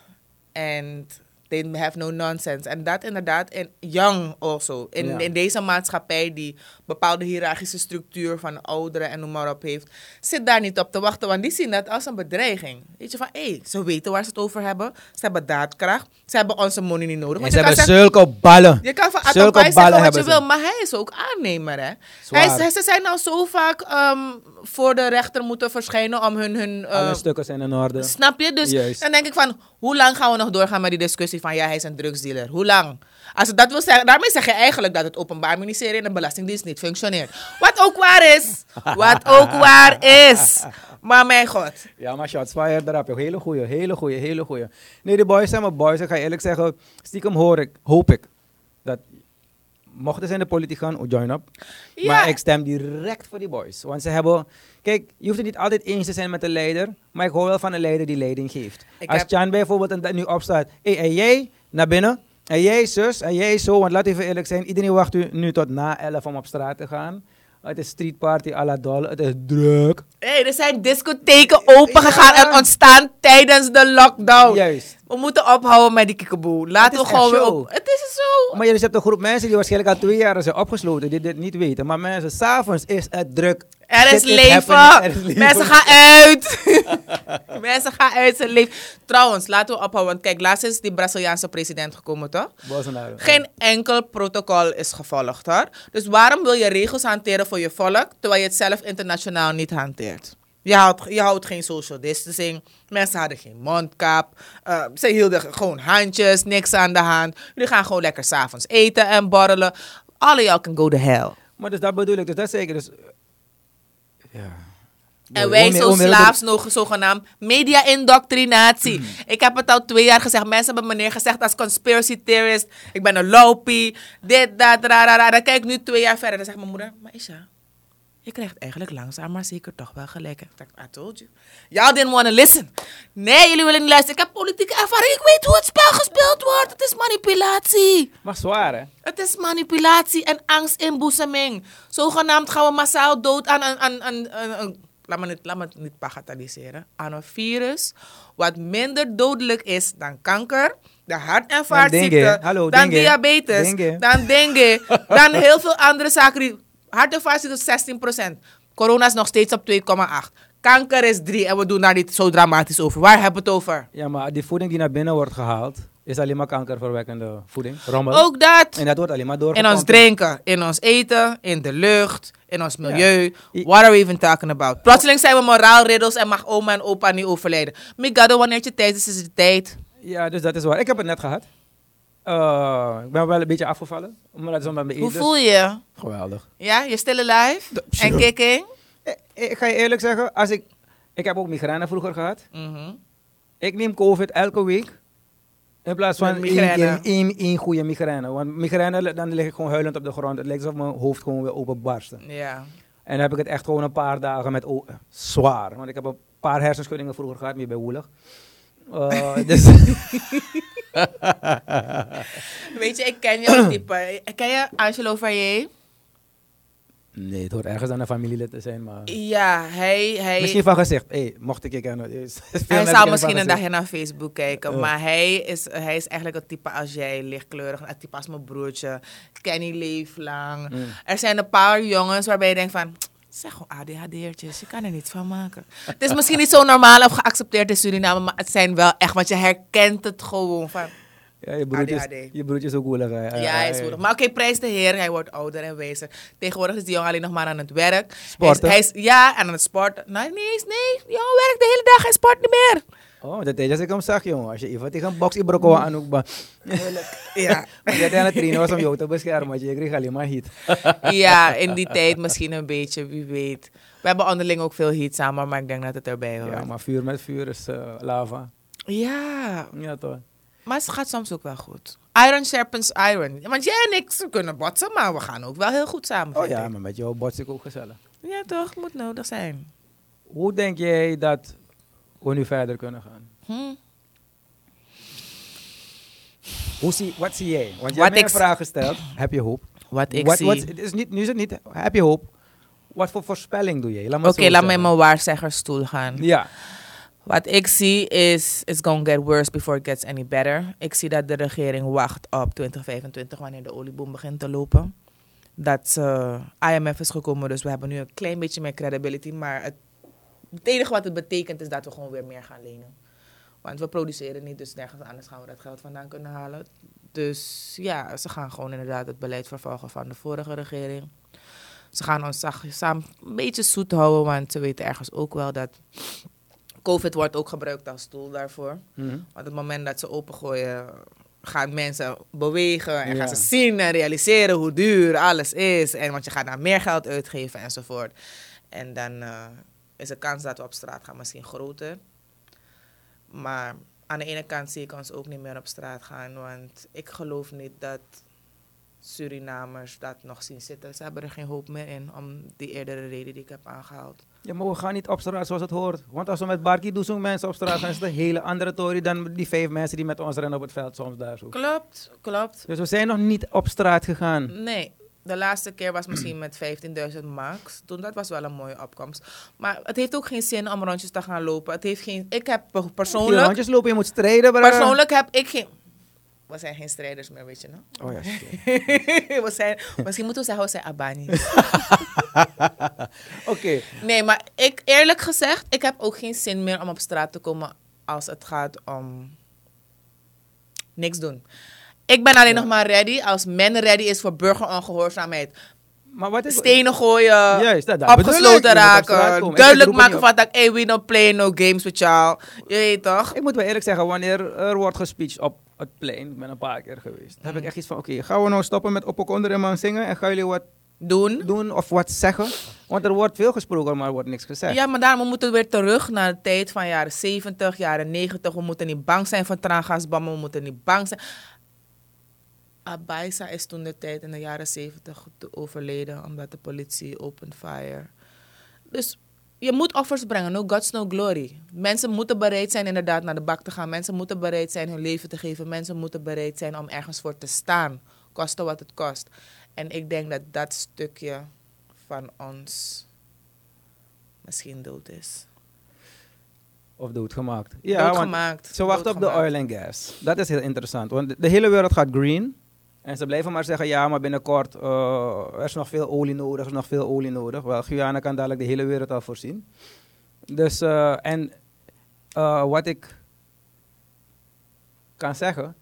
and they have no nonsense. En dat inderdaad, en young also. In, Ja. in deze maatschappij die bepaalde hiërarchische structuur van ouderen en noem maar op heeft, zit daar niet op te wachten, want die zien dat als een bedreiging. Weet je van, hé, hey, ze weten waar ze het over hebben, ze hebben daadkracht, ze hebben onze money niet nodig. en Want ze hebben zulke ballen. je kan van Atampai zeggen wat je wil, maar hij is ook aannemer, hè? Hij ze zijn al zo vaak ehm, voor de rechter moeten verschijnen om hun... hun Alle stukken zijn in orde. Snap je? Dus Juist. dan denk ik van, hoe lang gaan we nog doorgaan met die discussie van, ja, hij is een drugsdealer? Hoe lang? Als dat wil zeggen, daarmee zeg je eigenlijk dat het Openbaar Ministerie en de Belastingdienst niet functioneert. Wat ook waar is. Wat ook waar is. Maar mijn god. Ja, maar shots fired erop. joh. Hele goeie, hele goeie, hele goeie. Nee, de boys zijn maar boys. Ik ga eerlijk zeggen, stiekem hoor ik, hoop ik, dat mochten ze in de politiek gaan, oh, join up. Ja. Maar ik stem direct voor die boys. Want ze hebben, kijk, je hoeft het niet altijd eens te zijn met de leider, maar ik hoor wel van een leider die leiding geeft. Ik Als heb- Chan bijvoorbeeld en dat nu opstaat, hey, en jij naar binnen, en jij zus, en jij zo, want laat even eerlijk zijn, iedereen wacht u nu tot na 11 om op straat te gaan. Het is street party à la dol, het is druk. Hey, er zijn discotheken opengegaan Ja. en ontstaan tijdens de lockdown. Juist. We moeten ophouden met die kikkeboe. Laten we gewoon weer op. Het is zo. Maar jullie hebben een groep mensen die waarschijnlijk al twee jaar zijn opgesloten, die dit niet weten. Maar mensen, s'avonds is het druk. Er is leven. happening, er is leven. Mensen gaan uit. Mensen gaan uit zijn leven. Trouwens, laten we ophouden. Want kijk, laatst is die Braziliaanse president gekomen, toch? Bolsonaro. Geen enkel protocol is gevolgd, hoor. Dus waarom wil je regels hanteren voor je volk, terwijl je het zelf internationaal niet hanteert? Je houdt, je houdt geen social distancing. Mensen hadden geen mondkap. Eh, ze hielden gewoon handjes, niks aan de hand. Jullie gaan gewoon lekker s'avonds eten en borrelen. Alle y'all can go to hell. Maar dus dat bedoel ik, dus dat zeker. Dus, ja. En wij zo slaafs nog zogenaamd media-indoctrinatie. Ik heb het al twee jaar gezegd. Mensen hebben me neergezegd als conspiracy theorist. Ik ben een lopie. Dit, dat, ra, ra, ra. Dan kijk ik nu twee jaar verder. Dan zegt mijn moeder, maar Isha, je krijgt eigenlijk langzaam maar zeker toch wel gelijk. Ik dacht, I told you. Y'all didn't want to listen. Nee, jullie willen niet luisteren. Ik heb politieke ervaring. Ik weet hoe het spel gespeeld wordt. Het is manipulatie. Maar zwaar, hè? Het is manipulatie en angstinboezeming. Zogenaamd gaan we massaal dood aan een... Aan, aan, aan- aan- laat, me niet, laat me het niet bagatelliseren. Aan een virus wat minder dodelijk is dan kanker, de hart- en dengue. Hallo, dan dengue. diabetes, Dengue. dan dengue, dan heel veel andere zaken. die- Hart- en is 16%. Corona is nog steeds op 2,8. Kanker is 3 en we doen daar niet zo dramatisch over. Waar hebben we het over? Ja, maar die voeding die naar binnen wordt gehaald, is alleen maar kankerverwekkende voeding. Rommel. Ook dat. En dat wordt alleen maar In doorgepompt. ons drinken, in ons eten, in de lucht, in ons milieu. What are we even talking about? Plotseling zijn we moraalriddels en mag oma en opa niet overlijden. Migado, wanneer je tijd is, is het tijd. Ja, dus dat is waar. Ik heb het net gehad. Eh, ik ben wel een beetje afgevallen. Omdat het mijn Hoe eten- voel je? Geweldig. Ja, je still alive? En kicking? Eh, eh, Ik ga je eerlijk zeggen, als ik, ik heb ook migraine vroeger gehad. Mhm. Ik neem COVID elke week. In plaats van één, goede migraine. Want migraine, dan lig ik gewoon huilend op de grond. Het lijkt alsof mijn hoofd gewoon weer openbarsten. Ja. En dan heb ik het echt gewoon een paar dagen met zwaar. Want ik heb een paar hersenschuddingen vroeger gehad, meer bij woelig. Eh, dus Weet je, ik ken jouw type. Ken je Angelo Varier? nee, het hoort ergens aan een familielid te zijn, maar... Ja, hij... hij Misschien van gezegd. Hey, mocht ik je kennen. Hij kennen misschien een gezicht. dagje naar Facebook kijken. Oh. Maar hij is, hij is eigenlijk het type als jij, lichtkleurig. Het type als mijn broertje. Kenny leeflang. Mm. Er zijn een paar jongens waarbij je denkt van... Zeg gewoon ADHD'ertjes, je kan er niets van maken. Het is misschien niet zo normaal of geaccepteerd in Suriname, maar het zijn wel echt, want je herkent het gewoon van. Ja, je broertje, is, ADHD. je broertje is ook woelig. hè. Ja, hij is moedig. Maar oké, prijs de Heer, hij wordt ouder en wijzer. Tegenwoordig is die jongen alleen nog maar aan het werk. Sporten? Hij is, hij is- ja, aan het sporten. Nee, nee, nee, die jongen werkt de hele dag, hij sport niet meer. Oh, dat is als ik hem zag, jongen. Als je even tegen een box in brokko aan ook Ja. Want jij aan het trainen was om jou te beschermen, want je kreeg alleen maar hit. ja, in die tijd misschien een beetje, wie weet. We hebben onderling ook veel heat samen, maar ik denk dat het erbij hoort. Ja, maar vuur met vuur is eh, lava. Ja, Ja, toch? maar het gaat soms ook wel goed. Iron sharpens iron. Want jij en ik ze kunnen botsen, maar we gaan ook wel heel goed samen. Oh ja, ik. maar met jou bots ik ook gezellig. Ja, toch? Moet nodig zijn. Hoe denk jij dat we nu verder kunnen gaan? Hm? Hoe zie, wat zie jij? Want Wat hebt een vraag gesteld. Heb je hoop? Wat ik Wat- zie... is niet, nu is het niet, heb je hoop? Wat voor voorspelling doe je? Laat me Oké, laat me in mijn waarzeggersstoel gaan. Ja. Wat ik zie is, it's gonna get worse before it gets any better. Ik zie dat de regering wacht op 2025, wanneer de olieboom begint te lopen. Dat ze, IMF is gekomen, dus we hebben nu een klein beetje meer credibility. Maar het, het enige wat het betekent is dat we gewoon weer meer gaan lenen. Want we produceren niet, dus nergens anders gaan we dat geld vandaan kunnen halen. Dus ja, ze gaan gewoon inderdaad het beleid vervolgen van de vorige regering. Ze gaan ons zachtjes-samen een beetje zoet houden, want ze weten ergens ook wel dat COVID wordt ook gebruikt als tool daarvoor. Mhm. Want op het moment dat ze opengooien, gaan mensen bewegen en Ja. gaan ze zien en realiseren hoe duur alles is. En want je gaat daar meer geld uitgeven enzovoort. En dan eh, is de kans dat we op straat gaan misschien groter. Maar aan de ene kant zie ik ons ook niet meer op straat gaan. Want ik geloof niet dat Surinamers dat nog zien zitten. Ze hebben er geen hoop meer in, om die eerdere reden die ik heb aangehaald. Ja, maar we gaan niet op straat zoals het hoort. Want als we met Barkie doen zo'n mensen op straat gaan, is het een hele andere tory dan die vijf mensen die met ons rennen op het veld soms daar zo. Klopt, klopt. Dus we zijn nog niet op straat gegaan. Nee, de laatste keer was misschien met 15.000 max. Toen dat was wel een mooie opkomst. Maar het heeft ook geen zin om rondjes te gaan lopen. Het heeft geen. Ik heb per- Je persoonlijk. rondjes lopen, je moet strijden. bro. Persoonlijk heb ik geen. We zijn geen strijders meer, weet je nog? Oh ja, we zijn, misschien moeten we zeggen, we zijn Abanis. Oké. Nee, maar ik, eerlijk gezegd, ik heb ook geen zin meer om op straat te komen als het gaat om niks doen. Ik ben alleen nog maar ready als men ready is voor burgerongehoorzaamheid. Maar wat ik... Stenen gooien, Juist, dat- opgesloten op raken, duidelijk maken van dat hey, we don't play no games with y'all. Je weet toch? Ik moet wel eerlijk zeggen, wanneer er wordt gespeecht op het plein, ik ben een paar keer geweest, dan heb ik echt iets van, oké, gaan we nou stoppen met op onder en man zingen en gaan jullie wat Doen. doen of wat zeggen? Want er wordt veel gesproken, maar er wordt niks gezegd. Ja, maar daarom we moeten weer terug naar de tijd van jaren 70, jaren 90. We moeten niet bang zijn voor traangasbommen. We moeten niet bang zijn. Abaisa is toen de tijd in de jaren 70 te- overleden omdat de politie opened fire. Dus je moet offers brengen, no gods, no glory. Mensen moeten bereid zijn inderdaad naar de bak te gaan. Mensen moeten bereid zijn hun leven te geven. Mensen moeten bereid zijn om ergens voor te staan, koste wat het kost. En ik denk dat dat stukje van ons misschien dood is. Of doodgemaakt. Ja, want Doodgemaakt. ze wachten op de oil en gas. Dat is heel interessant, want de hele wereld gaat green. En ze blijven maar zeggen, ja, maar binnenkort, eh, er is nog veel olie nodig, er is nog veel olie nodig. Wel, Guyana kan dadelijk de hele wereld al voorzien. Dus, eh, en eh, wat ik kan zeggen,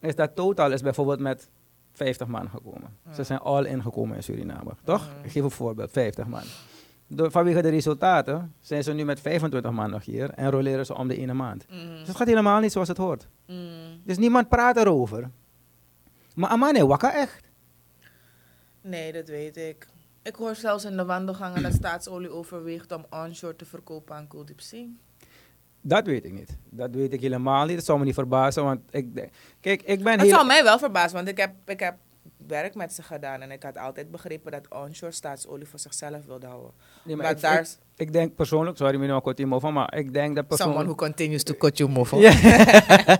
is dat Total is bijvoorbeeld met 50 man gekomen. Ze zijn all in gekomen in Suriname, toch? Ik geef een voorbeeld, 50 man. Door, vanwege de resultaten zijn ze nu met 25 man nog hier en roleren ze om de ene maand. Mm, Dus het gaat helemaal niet zoals het hoort. mm. Dus niemand praat erover. Maar Amane, wakka echt. Nee, dat weet ik. Ik hoor zelfs in de wandelgangen dat staatsolie overweegt om onshore te verkopen aan Coldipsea. Dat weet ik niet. Dat weet ik helemaal niet. Dat zou me niet verbazen, want ik denk... Kijk, ik ben Het heel... zou mij wel verbazen, want ik heb, ik heb werk met ze gedaan en ik had altijd begrepen dat onshore staatsolie voor zichzelf wilde houden. Nee, maar ik, daar ik, ik denk persoonlijk, sorry meneer Kotimo van, maar ik denk dat Someone who continues to cut you. Ja.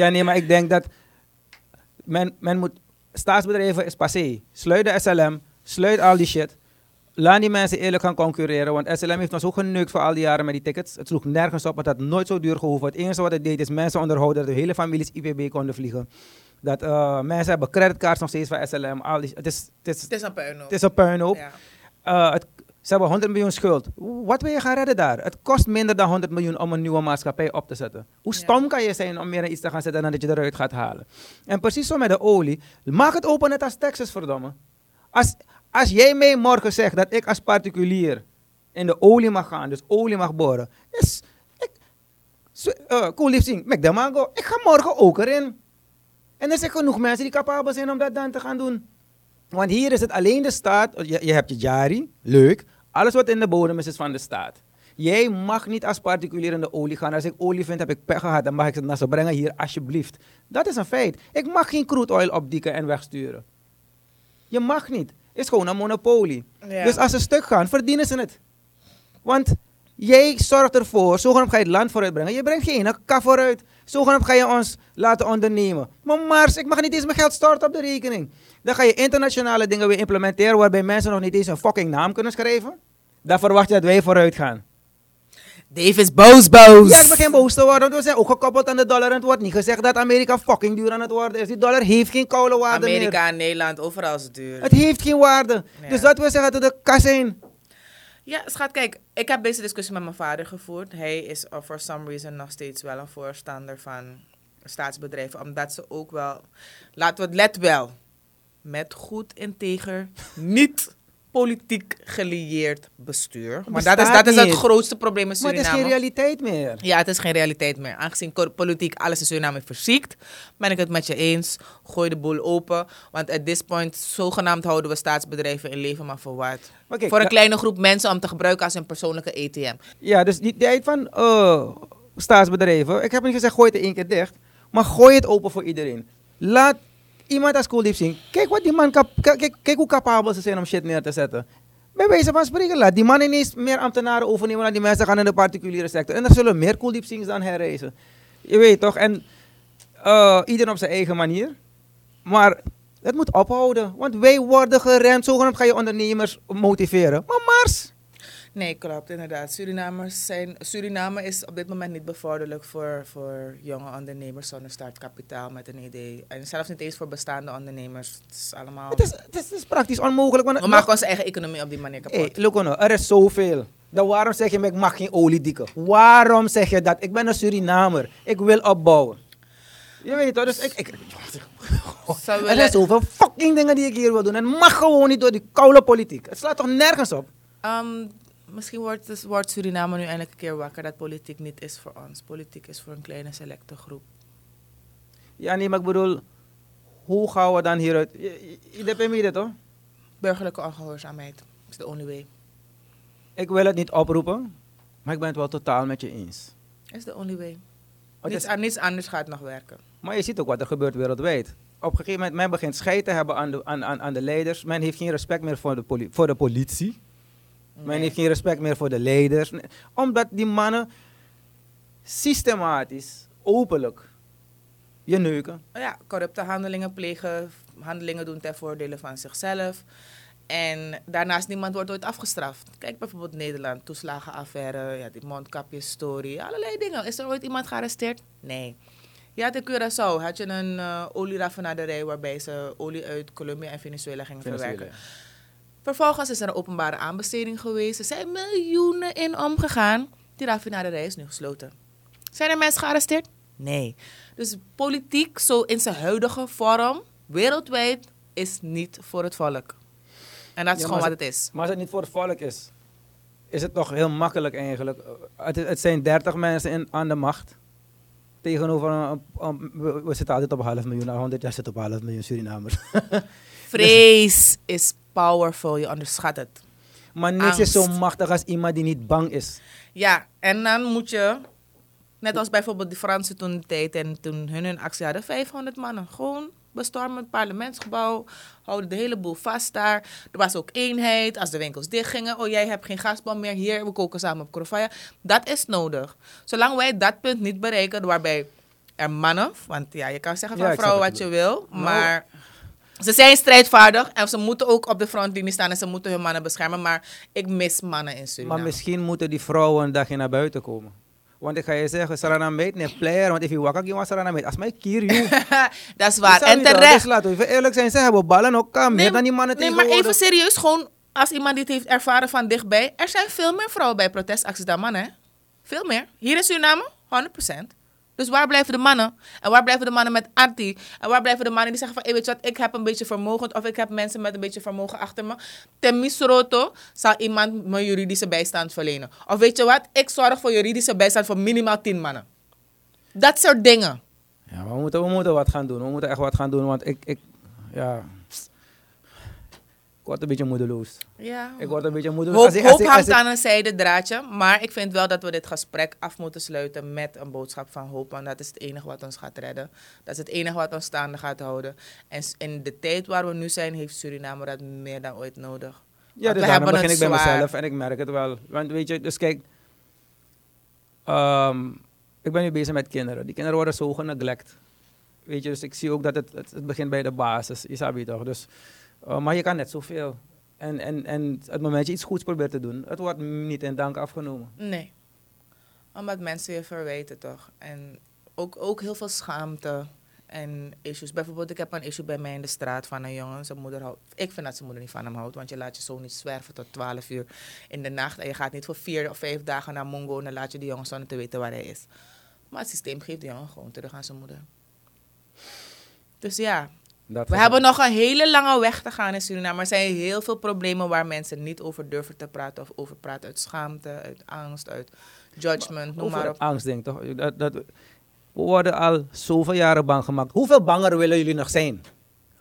ja, nee, maar ik denk dat men, men moet... Staatsbedrijven is passé. Sluit de SLM, sluit al die shit. Laat die mensen eerlijk gaan concurreren, want SLM heeft ons ook geneukt voor al die jaren met die tickets. Het sloeg nergens op, het had nooit zo duur gehoeven. Het enige wat het deed is mensen onderhouden dat de hele families IPB konden vliegen. Dat eh, mensen hebben creditcards nog steeds van SLM. Al die, het, is, het, is, Het is een puinhoop. het is een puinhoop. Ja. Eh, het, ze hebben 100 miljoen schuld. Wat wil je gaan redden daar? Het kost minder dan 100 miljoen om een nieuwe maatschappij op te zetten. Hoe stom kan je zijn om meer iets te gaan zetten dan dat je eruit gaat halen? En precies zo met de olie. Maak het open net als Texas, verdomme. Als, als jij mij morgen zegt dat ik als particulier in de olie mag gaan, dus olie mag boren, is, ik, eh, cool lief zien, met de mango, ik ga morgen ook erin. En er zijn genoeg mensen die capabel zijn om dat dan te gaan doen. Want hier is het alleen de staat. Je, je hebt je jari, leuk. Alles wat in de bodem is, is van de staat. Jij mag niet als particulier in de olie gaan. Als ik olie vind, heb ik pech gehad. Dan mag ik het naar ze brengen hier, alsjeblieft. Dat is een feit. Ik mag geen crude oil opdikken en wegsturen. Je mag niet. Het is gewoon een monopolie. Ja. Dus als ze stuk gaan, verdienen ze het. Want jij zorgt ervoor, zogenaamd ga je het land vooruit brengen. Je brengt geen kaf vooruit. Zogenaamd ga je ons laten ondernemen. Maar Mars, ik mag niet eens mijn geld storten op de rekening. Dan ga je internationale dingen weer implementeren waarbij mensen nog niet eens een fucking naam kunnen schrijven. Dan verwacht je dat wij vooruit gaan. Dave is boos, boos. Ja, ik begin boos te worden, want we zijn ook gekoppeld aan de dollar. En het wordt niet gezegd dat Amerika fucking duur aan het worden is. Die dollar heeft geen koude waarde meer. Amerika en Nederland, overal is het duur. Het heeft geen waarde. Dus dat wil zeggen dat de kas zijn. Ja, schat, kijk, ik heb deze discussie met mijn vader gevoerd. Hij is uh, for some reason nog steeds wel een voorstander van staatsbedrijven, omdat ze ook wel, laten we let wel, met goed integer, niet politiek gelieerd bestuur. Maar dat is, dat is het grootste probleem in Maar het is Suriname. geen realiteit meer. Ja, het is geen realiteit meer. Aangezien politiek alles in Suriname verziekt, ben ik het met je eens. Gooi de boel open. Want at this point, zogenaamd houden we staatsbedrijven in leven, maar voor wat? Voor een kleine groep mensen om te gebruiken als hun persoonlijke ATM. Ja, dus die tijd van eh, staatsbedrijven. Ik heb niet gezegd gooi het er één keer dicht. Maar gooi het open voor iedereen. Laat iemand als Deep zien. Kijk, wat die man kijk, kijk, hoe capabel ze zijn om shit neer te zetten. Bij wijze van spreken, laat die man ineens meer ambtenaren overnemen dan die mensen gaan in de particuliere sector. En er zullen meer Sings dan herreizen. Je weet toch? En eh ieder op zijn eigen manier. Maar het moet ophouden. Want wij worden geremd. Zogenaamd ga je ondernemers motiveren. Maar Mars. Nee, klopt, inderdaad. Surinamers zijn, Suriname is op dit moment niet bevorderlijk voor, voor jonge ondernemers zonder startkapitaal met een idee. En zelfs niet eens voor bestaande ondernemers. Het is allemaal... Het is, het is, het is praktisch onmogelijk. Want We maken onze eigen economie op die manier kapot. Hey, Lucono, er is zoveel. Dan waarom zeg je me, ik mag geen olie dikken? Waarom zeg je dat? Ik ben een Surinamer. Ik wil opbouwen. Je weet toch, dus ik... ik Er zijn zoveel fucking dingen die ik hier wil doen. En mag gewoon niet door die koude politiek. Het slaat toch nergens op? Ehm, misschien wordt, dus, wordt Suriname nu eindelijk een keer wakker dat politiek niet is voor ons. Politiek is voor een kleine selecte groep. Ja, nee, maar ik bedoel, hoe gaan we dan hieruit? Iedereen bij mij dit hoor. Burgerlijke ongehoorzaamheid is the only way. Ik wil het niet oproepen, maar ik ben het wel totaal met je eens. Is the only way. Het Niets, is- aan- niets anders gaat nog werken. maar je ziet ook wat er gebeurt wereldwijd. Op een gegeven moment, men begint scheid te hebben aan de, aan, aan, aan de leiders. Men heeft geen respect meer voor de, poli- voor de politie. Men heeft geen respect meer voor de leiders. Omdat die mannen systematisch, openlijk, je neuken. ja, corrupte handelingen plegen, handelingen doen ten voordele van zichzelf. En daarnaast niemand wordt ooit afgestraft. Kijk bijvoorbeeld Nederland, toeslagenaffaire, ja, die mondkapjesstory, allerlei dingen. Is er ooit iemand gearresteerd? Nee. Je had in Curaçao had je een eh olieraffinaderij waarbij ze olie uit Colombia en Venezuela gingen Venezuela. verwerken. Vervolgens is er een openbare aanbesteding geweest. Er zijn miljoenen in omgegaan. Die raffinaderij is nu gesloten. Zijn er mensen gearresteerd? Nee. Dus politiek, zo in zijn huidige vorm, wereldwijd, is niet voor het volk. En dat is Ja, gewoon wat het is. Maar als het niet voor het volk is, is het toch heel makkelijk eigenlijk. Het, het zijn 30 mensen in, aan de macht. Tegenover, een, een- we, we zitten altijd op een half miljoen, na 100 jaar zitten op half miljoen Surinamers. Vrees is powerful, je onderschat het. maar niks is zo machtig als iemand die niet bang is. Ja, en dan moet je, net als bijvoorbeeld de Fransen toen de tijd en toen hun een actie hadden, 500 mannen. Gewoon bestormen het parlementsgebouw, houden de hele boel vast daar. Er was ook eenheid, als de winkels dichtgingen, oh jij hebt geen gasbom meer, hier, we koken samen op Krofaya. Dat is nodig. Zolang wij dat punt niet bereiken, waarbij er mannen, want ja, je kan zeggen van vrouwen wat je wil, Nou, maar... Ze zijn strijdvaardig en ze moeten ook op de frontlinie staan en ze moeten hun mannen beschermen. Maar ik mis mannen in Suriname. Maar misschien moeten die vrouwen een dagje naar buiten komen. Want ik ga je zeggen, Sarana meet, nee, player, want if je wakker, je Sarana meet. Als mij kier, you. dat is waar. En terecht. Dus laten we even eerlijk zijn, ze hebben ballen ook kan, meer dan die mannen nee, maar even serieus, gewoon als iemand dit heeft ervaren van dichtbij. Er zijn veel meer vrouwen bij protestacties dan mannen. Hè? Veel meer. Hier in Suriname, 100%. Dus waar blijven de mannen? En waar blijven de mannen met anti? En waar blijven de mannen die zeggen van, hey, weet je wat, ik heb een beetje vermogen of ik heb mensen met een beetje vermogen achter me. Ten misroto zal iemand me juridische bijstand verlenen. Of weet je wat, ik zorg voor juridische bijstand voor minimaal 10 mannen. Dat soort dingen. Ja, we moeten, we moeten wat gaan doen. We moeten echt wat gaan doen, want ik, ik, ja, word een beetje moedeloos. Ja. Ik word een beetje moedeloos. Hoop, Als ik- als hoop ik- als hangt ik- aan een zijde draadje. Maar ik vind wel dat we dit gesprek af moeten sluiten met een boodschap van hoop. Want dat is het enige wat ons gaat redden. Dat is het enige wat ons staande gaat houden. En in de tijd waar we nu zijn, heeft Suriname dat meer dan ooit nodig. Ja, dus we daarom begin ik bij mezelf en ik merk het wel. Want weet je, dus kijk, ehm, ik ben nu bezig met kinderen. Die kinderen worden zo geneglect. Weet je, dus ik zie ook dat het, het, het begint bij de basis. Je toch? Dus, eh, maar je kan net zoveel. En, en, en het moment dat je iets goeds probeert te doen, het wordt niet in dank afgenomen. Nee. Omdat mensen je verwijten toch. En ook, ook heel veel schaamte en issues. Bijvoorbeeld, ik heb een issue bij mij in de straat van een jongen. Zijn moeder houdt, ik vind dat zijn moeder niet van hem houdt. Want je laat je zo niet zwerven tot 12 uur in de nacht. En je gaat niet voor vier of vijf dagen naar Mongo. En dan laat je die jongen zonder te weten waar hij is. Maar het systeem geeft die jongen gewoon terug aan zijn moeder. Dus ja, Dat we hebben nog een hele lange weg te gaan in Suriname. Er zijn heel veel problemen waar mensen niet over durven te praten. Of over praten uit schaamte, uit angst, uit judgment, noem maar op. angstding, toch? Dat, dat, we worden al zoveel jaren bang gemaakt. Hoeveel banger willen jullie nog zijn?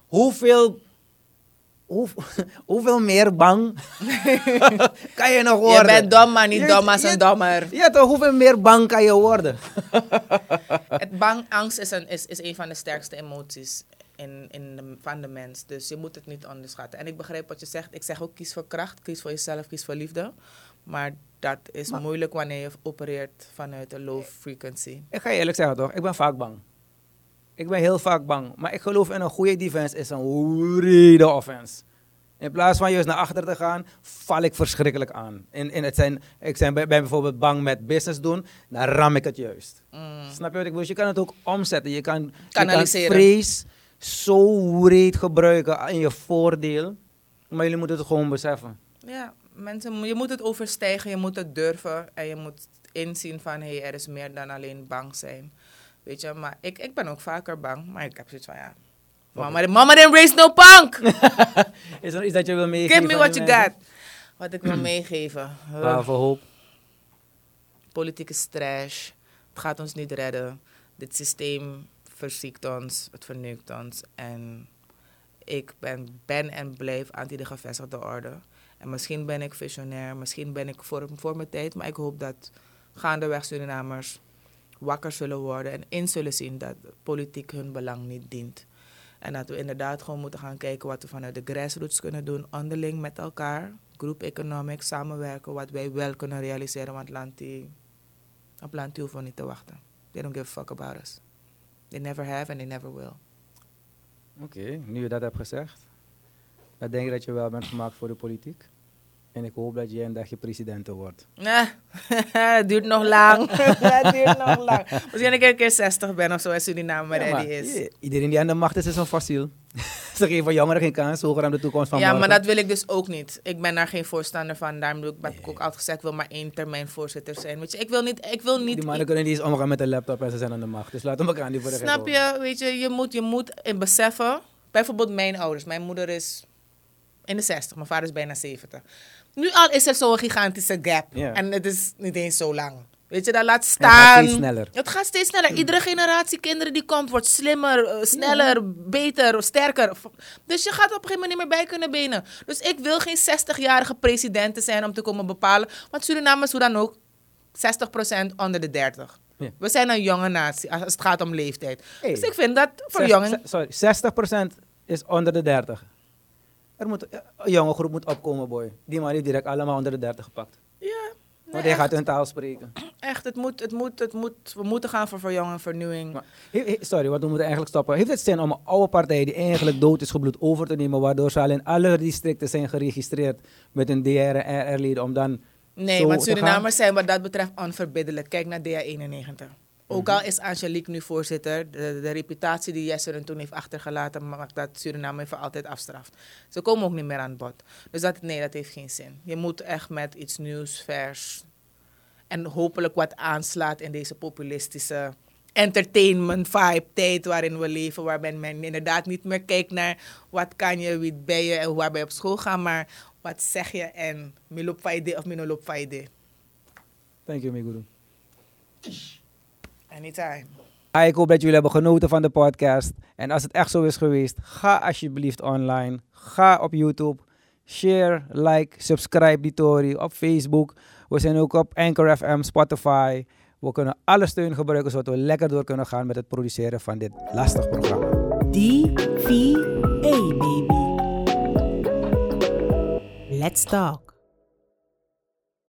Hoeveel, hoe, hoeveel meer bang kan je nog worden? Je bent dom, maar niet Je- dom als je- een dommer. Ja toch, hoeveel meer bang kan je worden? Het bang, angst is een, is, is een van de sterkste emoties in, in de, van de mens. Dus je moet het niet onderschatten. En ik begrijp wat je zegt. Ik zeg ook kies voor kracht, kies voor jezelf, kies voor liefde. Maar dat is Maar- moeilijk wanneer je opereert vanuit een low frequency. Ik ga je eerlijk zeggen toch, ik ben vaak bang. Ik ben heel vaak bang. Maar ik geloof in een goede defense is een rede offense. In plaats van juist naar achter te gaan, val ik verschrikkelijk aan. In, in het zijn, ik zijn, ben bijvoorbeeld bang met business doen, dan ram ik het juist. Mm. Snap je wat ik bedoel? Je kan het ook omzetten. Je kan, je kan vrees zo breed gebruiken in je voordeel. Maar jullie moeten het gewoon beseffen. Ja, mensen, je moet het overstijgen, je moet het durven en je moet inzien van hé, hey, er is meer dan alleen bang zijn. Weet je, maar ik, ik ben ook vaker bang, maar ik heb zoiets van ja. Maar Mama, mama didn't raise no punk. Is er iets dat je wil meegeven? Give me what you mensen? got. Wat ik wil meegeven. Uh, Waar voor hoop. Politiek is trash. Het gaat ons niet redden. Dit systeem verziekt ons. Het verneukt ons. En ik ben, ben en blijf anti de gevestigde orde. En misschien ben ik visionair. Misschien ben ik voor, voor mijn tijd. Maar ik hoop dat gaandeweg Surinamers wakker zullen worden. En in zullen zien dat politiek hun belang niet dient. En dat we inderdaad gewoon moeten gaan kijken wat we vanuit de grassroots kunnen doen. Onderling met elkaar. Group economics, samenwerken. Wat wij wel kunnen realiseren. Want land die, op land hoeven we niet te wachten. They don't give a fuck about us. They never have and they never will. Oké, nu je dat hebt gezegd, dan denk ik dat je wel bent gemaakt voor de politiek. En ik hoop dat je een dagje president wordt. Het duurt nog lang. het duurt nog lang. Misschien dat ik een keer 60 ben of zo en Suriname maar Ja, ready is. Iedereen die aan de macht is, is een fossiel. Ze geven jongeren geen kans, zogenaamd de toekomst van Ja, morgen. maar dat wil ik dus ook niet. Ik ben daar geen voorstander van. Daarom heb ik ook altijd gezegd, ik wil maar één termijn voorzitter zijn. Weet je, ik wil niet... Ik wil niet Die mannen kunnen niet eens omgaan met een laptop en ze zijn aan de macht. Dus laten we elkaar niet voor de Snap je? Weet je, je moet, je moet in beseffen. Bijvoorbeeld mijn ouders. Mijn moeder is in de 60, mijn vader is bijna 70. Nu al is er zo'n gigantische gap. En het is niet eens zo lang. Weet je, dat laat staan. het gaat steeds sneller. Het gaat steeds sneller. Iedere generatie kinderen die komt, wordt slimmer, eh, sneller, beter, sterker. Dus je gaat op een gegeven moment niet meer bij kunnen benen. Dus ik wil geen 60-jarige president zijn om te komen bepalen. Want Suriname is hoe dan ook 60% onder de 30. Ja. We zijn een jonge natie als het gaat om leeftijd. Hey. Dus ik vind dat voor Zes- jongen... Sorry, 60% is onder de 30. Er moet, een jonge groep moet opkomen, boy. Die man heeft direct allemaal onder de 30 gepakt. Nee, hij gaat echt, hun taal spreken. echt het moet, het moet, het moet, we moeten gaan voor verjonging, vernieuwing. Maar, he- he- sorry, wat we moeten eigenlijk stoppen. Heeft het zin om een oude partij die eigenlijk dood is gebloed over te nemen, waardoor ze al in alle districten zijn geregistreerd met een DR en RR-leden, om dan Nee, want? Surinamers zijn wat dat betreft onverbiddelijk. Kijk naar DA91. Ook Mhm. al is Angelique nu voorzitter, de, de reputatie die Jesse er toen heeft achtergelaten, maakt dat Suriname voor altijd afstraft. Ze komen ook niet meer aan bod. Dus dat, nee, dat heeft geen zin. Je moet echt met iets nieuws, vers en hopelijk wat aanslaat in deze populistische entertainment vibe tijd waarin we leven, waarbij men inderdaad niet meer kijkt naar wat kan je, wie ben je en waar ben je op school gaan, maar wat zeg je en milop faide of minolop. Thank you, Miguru. Anytime. Ah, ik hoop dat jullie hebben genoten van de podcast. En als het echt zo is geweest, ga alsjeblieft online. Ga op YouTube. Share, like, subscribe die Tory op Facebook. We zijn ook op Anchor FM, Spotify. We kunnen alle steun gebruiken zodat we lekker door kunnen gaan met het produceren van dit lastig programma. DVA, baby. Let's talk.